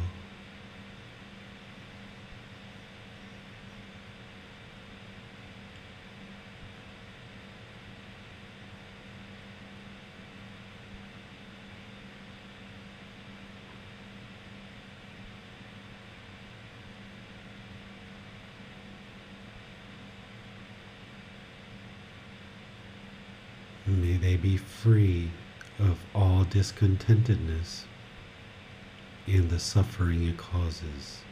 May they be free of all discontentedness and the suffering it causes.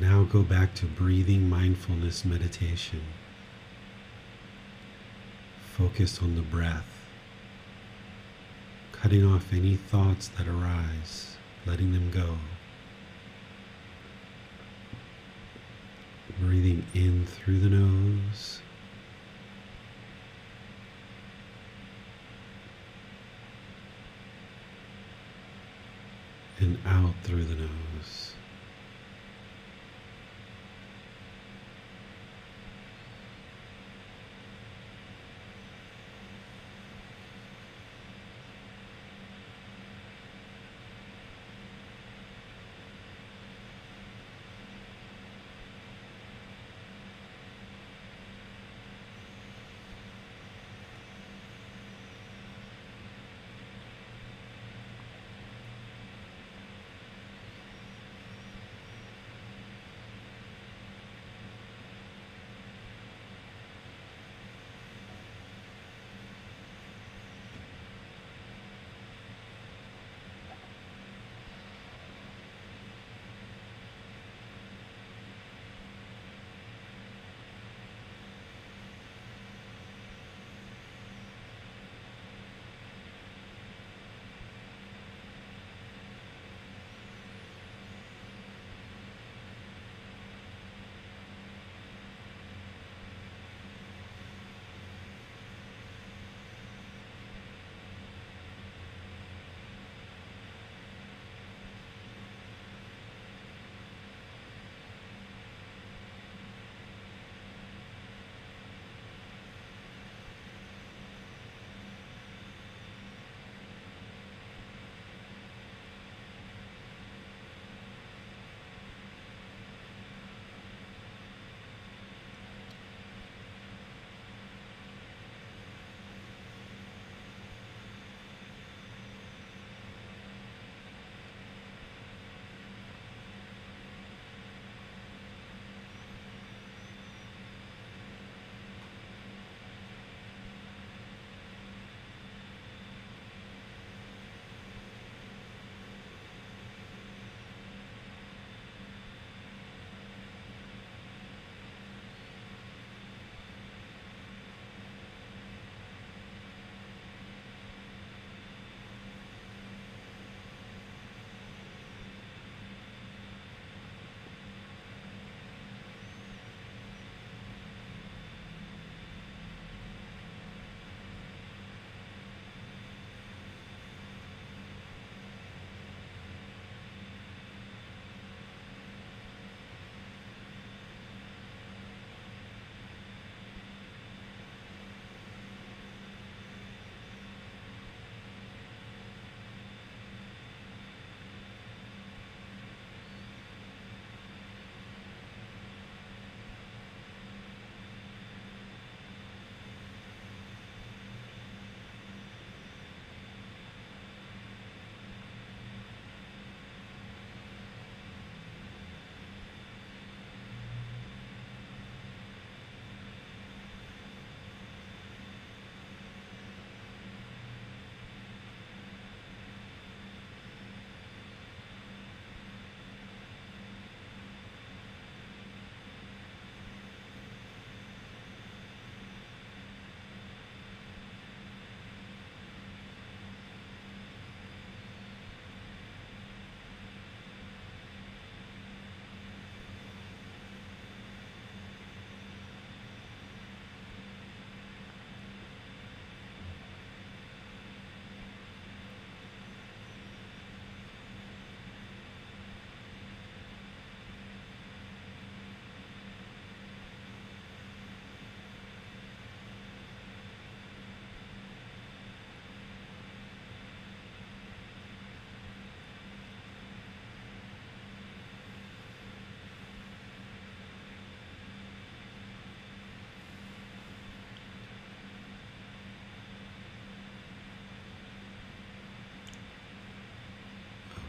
Now go back to breathing mindfulness meditation. Focus on the breath, cutting off any thoughts that arise, letting them go. Breathing in through the nose. And out through the nose.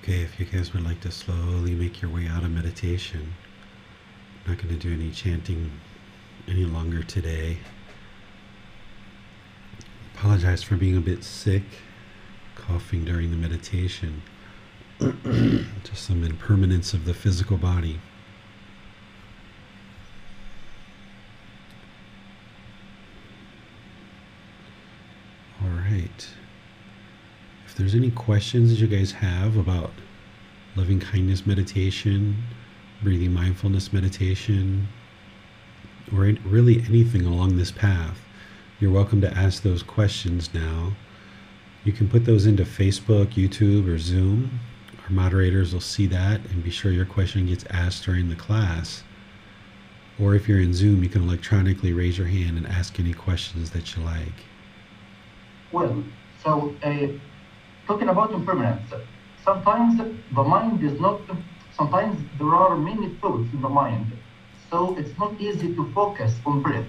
Okay, if you guys would like to slowly make your way out of meditation, I'm not going to do any chanting any longer today. Apologize for being a bit sick, coughing during the meditation. Just some impermanence of the physical body. All right. If there's any questions that you guys have about loving kindness meditation, breathing mindfulness meditation, or really anything along this path, you're welcome to ask those questions now. You can put those into Facebook, YouTube, or Zoom. Our moderators will see that and be sure your question gets asked during the class. Or if you're in Zoom, you can electronically raise your hand and ask any questions that you like. Well, so uh, talking about impermanence, sometimes the mind is not, sometimes there are many thoughts in the mind. So it's not easy to focus on breath.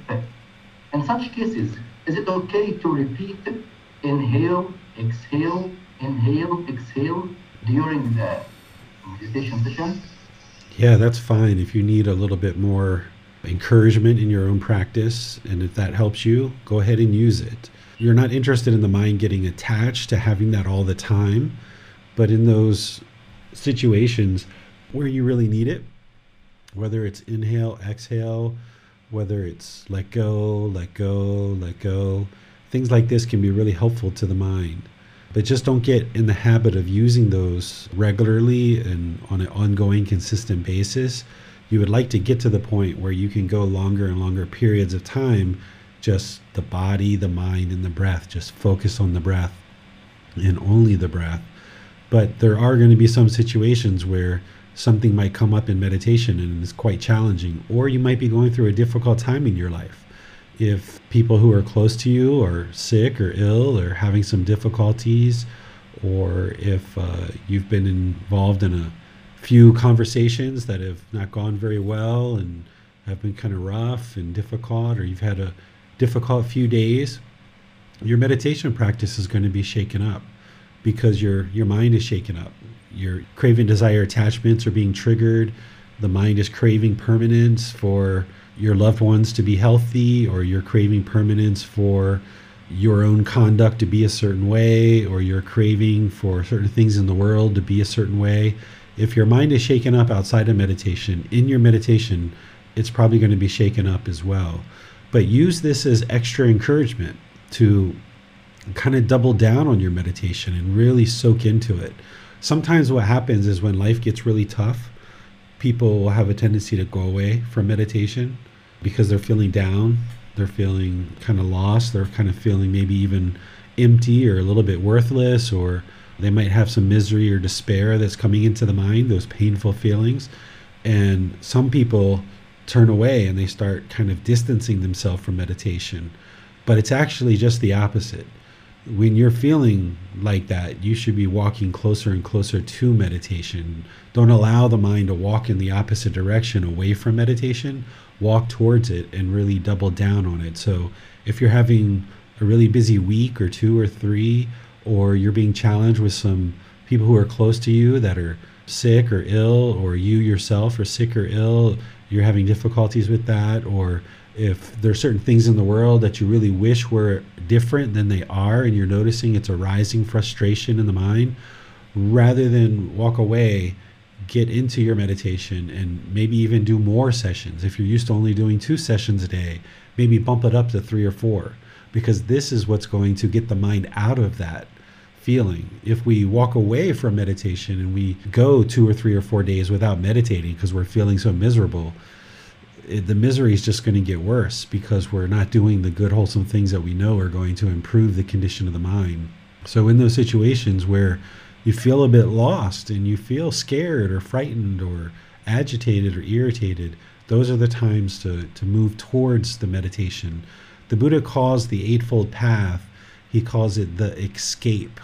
In such cases, is it okay to repeat inhale, exhale, inhale, exhale during the meditation session? Yeah, that's fine. If you need a little bit more encouragement in your own practice, and if that helps you, go ahead and use it. You're not interested in the mind getting attached to having that all the time, but in those situations where you really need it, whether it's inhale, exhale, whether it's let go, let go, let go, things like this can be really helpful to the mind. But just don't get in the habit of using those regularly and on an ongoing, consistent basis. You would like to get to the point where you can go longer and longer periods of time just the body, the mind, and the breath. Just focus on the breath and only the breath. But there are going to be some situations where something might come up in meditation and it's quite challenging, or you might be going through a difficult time in your life. If people who are close to you are sick or ill or having some difficulties, or if uh, you've been involved in a few conversations that have not gone very well and have been kind of rough and difficult, or you've had a difficult few days, your meditation practice is going to be shaken up because your your mind is shaken up. Your craving, desire, attachments are being triggered. The mind is craving permanence for your loved ones to be healthy, or you're craving permanence for your own conduct to be a certain way, or you're craving for certain things in the world to be a certain way. If your mind is shaken up outside of meditation, in your meditation, it's probably going to be shaken up as well. But use this as extra encouragement to kind of double down on your meditation and really soak into it. Sometimes what happens is when life gets really tough, people have a tendency to go away from meditation because they're feeling down, they're feeling kind of lost, they're kind of feeling maybe even empty or a little bit worthless, or they might have some misery or despair that's coming into the mind, those painful feelings. And some people turn away and they start kind of distancing themselves from meditation. But it's actually just the opposite. When you're feeling like that, you should be walking closer and closer to meditation. Don't allow the mind to walk in the opposite direction away from meditation. Walk towards it and really double down on it. So if you're having a really busy week or two or three, or you're being challenged with some people who are close to you that are sick or ill, or you yourself are sick or ill, you're having difficulties with that, or if there's certain things in the world that you really wish were different than they are, and you're noticing it's a rising frustration in the mind, rather than walk away, get into your meditation and maybe even do more sessions. If you're used to only doing two sessions a day, maybe bump it up to three or four, because this is what's going to get the mind out of that feeling. If we walk away from meditation and we go two or three or four days without meditating because we're feeling so miserable, it, the misery is just going to get worse because we're not doing the good, wholesome things that we know are going to improve the condition of the mind. So, in those situations where you feel a bit lost and you feel scared or frightened or agitated or irritated, those are the times to, to move towards the meditation. The Buddha calls the Eightfold Path, he calls it the escape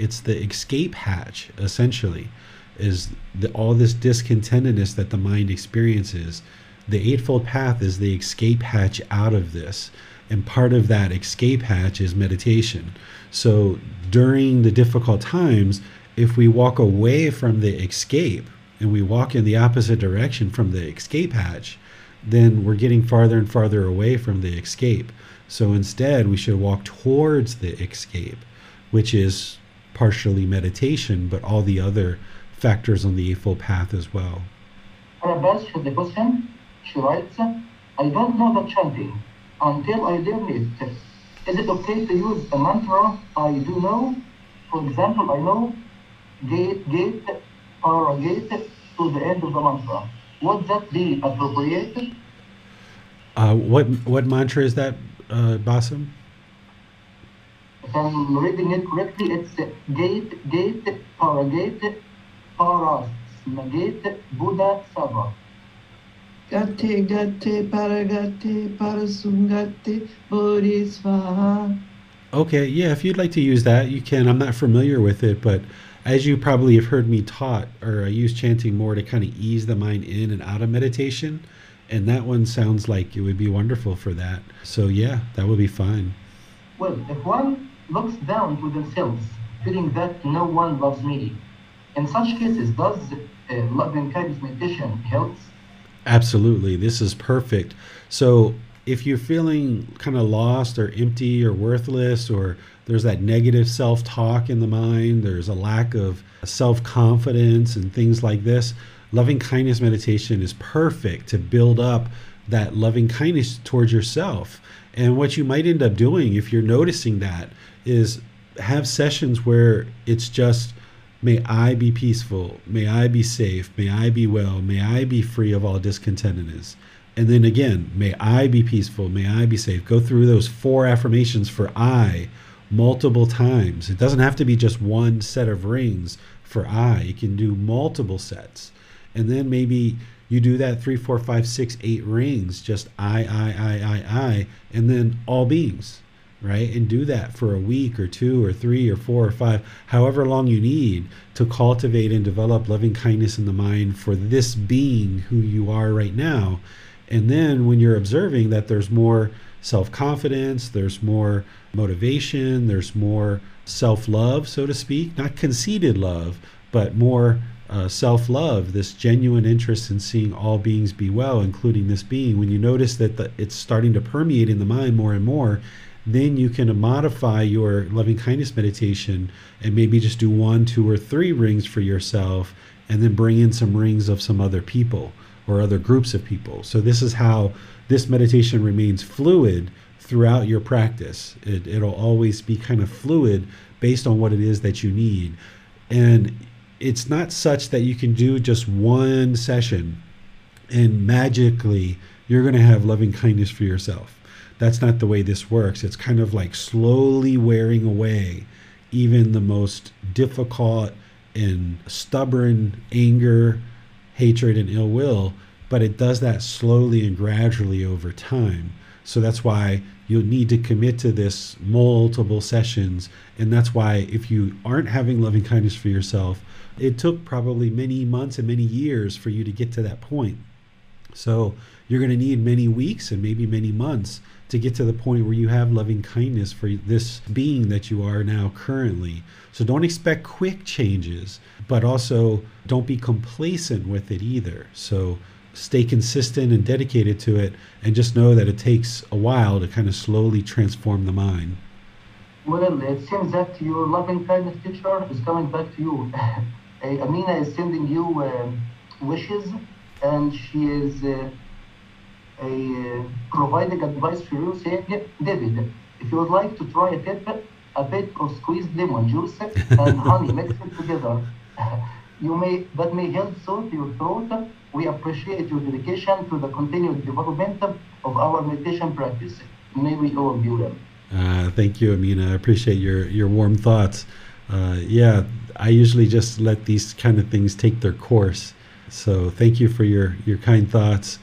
it's the escape hatch essentially is the, all this discontentedness that the mind experiences the eightfold path is the escape hatch out of this and part of that escape hatch is meditation so during the difficult times if we walk away from the escape and we walk in the opposite direction from the escape hatch, then we're getting farther and farther away from the escape. So instead, we should walk towards the escape, which is partially meditation, but all the other factors on the Eightfold Path as well. Arabas for the question, she writes, I don't know the chanting until I learn it. Is it okay to use a mantra I do know? For example, I know gate, gate, para gate to the end of the mantra. Would that be appropriate? Uh, what what mantra is that, uh, Bassam? If I'm reading it correctly, it's gate, gate, para gate, para smagate, Buddha Sava. Gatte, gatte, paragatte, parasungate, bodhisvaha. Okay, yeah, if you'd like to use that, you can. I'm not familiar with it, but as you probably have heard me taught, or I use chanting more to kind of ease the mind in and out of meditation. And that one sounds like it would be wonderful for that. So, yeah, that would be fine. Well, if one looks down to themselves, feeling that no one loves me, in such cases, does uh, loving kindness meditation help? Absolutely. This is perfect. So, if you're feeling kind of lost or empty or worthless, or there's that negative self talk in the mind, there's a lack of self confidence and things like this, loving kindness meditation is perfect to build up that loving kindness towards yourself. And what you might end up doing, if you're noticing that, is have sessions where it's just, may I be peaceful, may I be safe, may I be well, may I be free of all discontentedness. And then again, may I be peaceful, may I be safe. Go through those four affirmations for I multiple times. It doesn't have to be just one set of rings for I, you can do multiple sets. And then maybe you do that three, four, five, six, eight rings, just I, I, I, I, I, and then all beings, right? And do that for a week or two or three or four or five, however long you need to cultivate and develop loving kindness in the mind for this being who you are right now. And then when you're observing that there's more self confidence, there's more motivation, there's more self love, so to speak, not conceited love, but more uh, self love, this genuine interest in seeing all beings be well, including this being, when you notice that the, it's starting to permeate in the mind more and more, then you can modify your loving kindness meditation and maybe just do one, two, or three rings for yourself, and then bring in some rings of some other people or other groups of people. So, this is how this meditation remains fluid throughout your practice. It, it'll always be kind of fluid based on what it is that you need. And it's not such that you can do just one session and magically you're going to have loving kindness for yourself. That's not the way this works. It's kind of like slowly wearing away even the most difficult and stubborn anger, hatred, and ill will, but it does that slowly and gradually over time. So that's why you'll need to commit to this multiple sessions. And that's why if you aren't having loving kindness for yourself, it took probably many months and many years for you to get to that point. So you're going to need many weeks and maybe many months to get to the point where you have loving kindness for this being that you are now currently. So don't expect quick changes, but also don't be complacent with it either. So stay consistent and dedicated to it and just know that it takes a while to kind of slowly transform the mind. Well, it seems that your loving kindness teacher is coming back to you. Amina is sending you uh, wishes and she is uh, uh, providing advice for you saying, David, if you would like to try a tip, a bit of squeezed lemon juice and honey mixed together. you may that may help soothe your throat. We appreciate your dedication to the continued development of our meditation practice. May we all be well. Uh, thank you, Amina. I appreciate your your warm thoughts. Uh, yeah, I usually just let these kind of things take their course. So thank you for your your kind thoughts,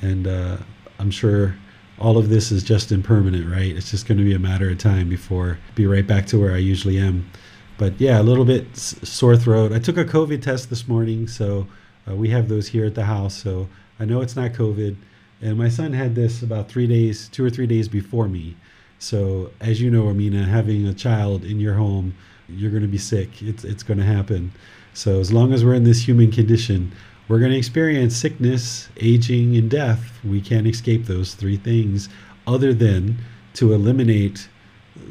and uh, I'm sure all of this is just impermanent, right? It's just going to be a matter of time before be right back to where I usually am. But yeah, a little bit sore throat. I took a COVID test this morning, so uh, we have those here at the house. So I know it's not COVID. And my son had this about three days, two or three days before me. So as you know, Amina, having a child in your home you're going to be sick. It's, it's going to happen. So, as long as we're in this human condition, we're going to experience sickness, aging, and death. We can't escape those three things other than to eliminate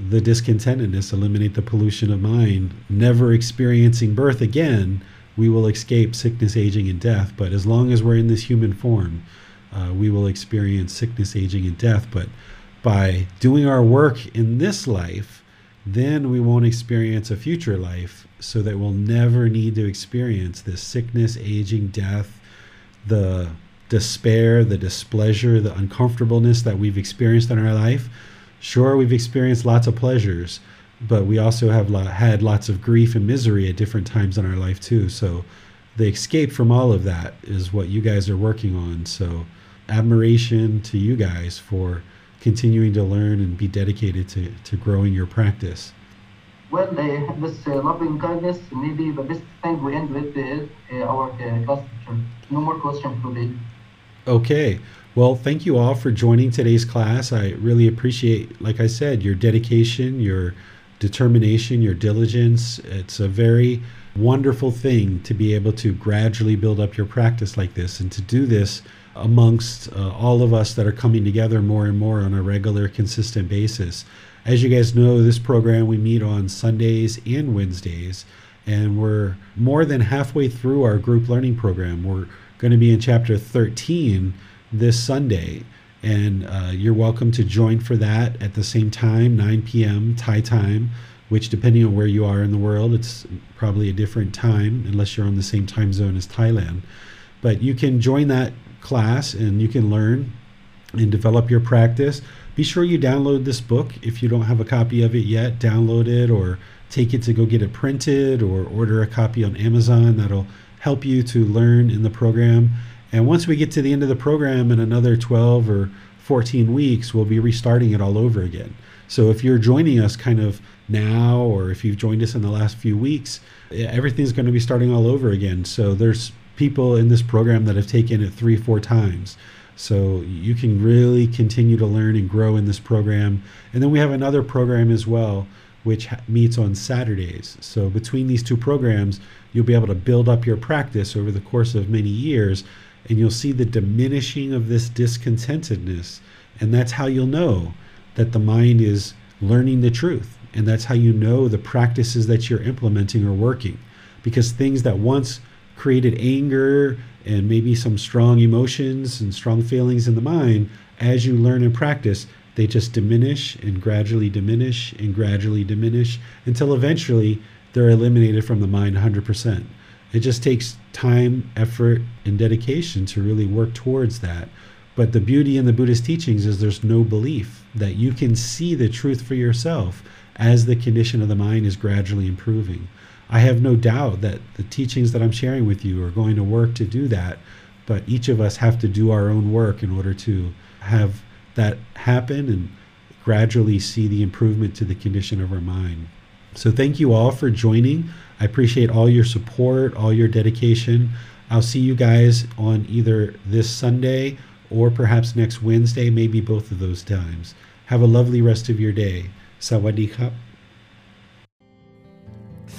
the discontentedness, eliminate the pollution of mind, never experiencing birth again, we will escape sickness, aging, and death. But as long as we're in this human form, uh, we will experience sickness, aging, and death. But by doing our work in this life, then we won't experience a future life so that we'll never need to experience this sickness, aging, death, the despair, the displeasure, the uncomfortableness that we've experienced in our life. Sure, we've experienced lots of pleasures, but we also have had lots of grief and misery at different times in our life too. So the escape from all of that is what you guys are working on. So admiration to you guys for continuing to learn and be dedicated to, to growing your practice. Well, uh, this uh, loving kindness may be the best thing we end with uh, our uh, class No more questions today. Okay. Well, thank you all for joining today's class. I really appreciate, like I said, your dedication, your determination, your diligence. It's a very wonderful thing to be able to gradually build up your practice like this and to do this amongst uh, all of us that are coming together more and more on a regular, consistent basis. As you guys know, this program we meet on Sundays and Wednesdays, and we're more than halfway through our group learning program. We're going to be in chapter 13 this Sunday, and uh, you're welcome to join for that at the same time, 9 p.m. Thai time, which, depending on where you are in the world, it's probably a different time unless you're on the same time zone as Thailand. But you can join that class and you can learn and develop your practice be sure you download this book if you don't have a copy of it yet. Download it or take it to go get it printed or order a copy on Amazon. That'll help you to learn in the program. And once we get to the end of the program in another 12 or 14 weeks, we'll be restarting it all over again. So if you're joining us kind of now, or if you've joined us in the last few weeks, everything's going to be starting all over again. So there's people in this program that have taken it three, four times. So you can really continue to learn and grow in this program. And then we have another program as well, which meets on Saturdays. So between these two programs, you'll be able to build up your practice over the course of many years, and you'll see the diminishing of this discontentedness. And that's how you'll know that the mind is learning the truth. And that's how you know the practices that you're implementing are working. Because things that once created anger and maybe some strong emotions and strong feelings in the mind, as you learn and practice, they just diminish and gradually diminish and gradually diminish until eventually they're eliminated from the mind 100%. It just takes time, effort, and dedication to really work towards that. But the beauty in the Buddhist teachings is there's no belief that you can see the truth for yourself as the condition of the mind is gradually improving. I have no doubt that the teachings that I'm sharing with you are going to work to do that. But each of us have to do our own work in order to have that happen and gradually see the improvement to the condition of our mind. So, thank you all for joining. I appreciate all your support, all your dedication. I'll see you guys on either this Sunday or perhaps next Wednesday, maybe both of those times. Have a lovely rest of your day. Sawadee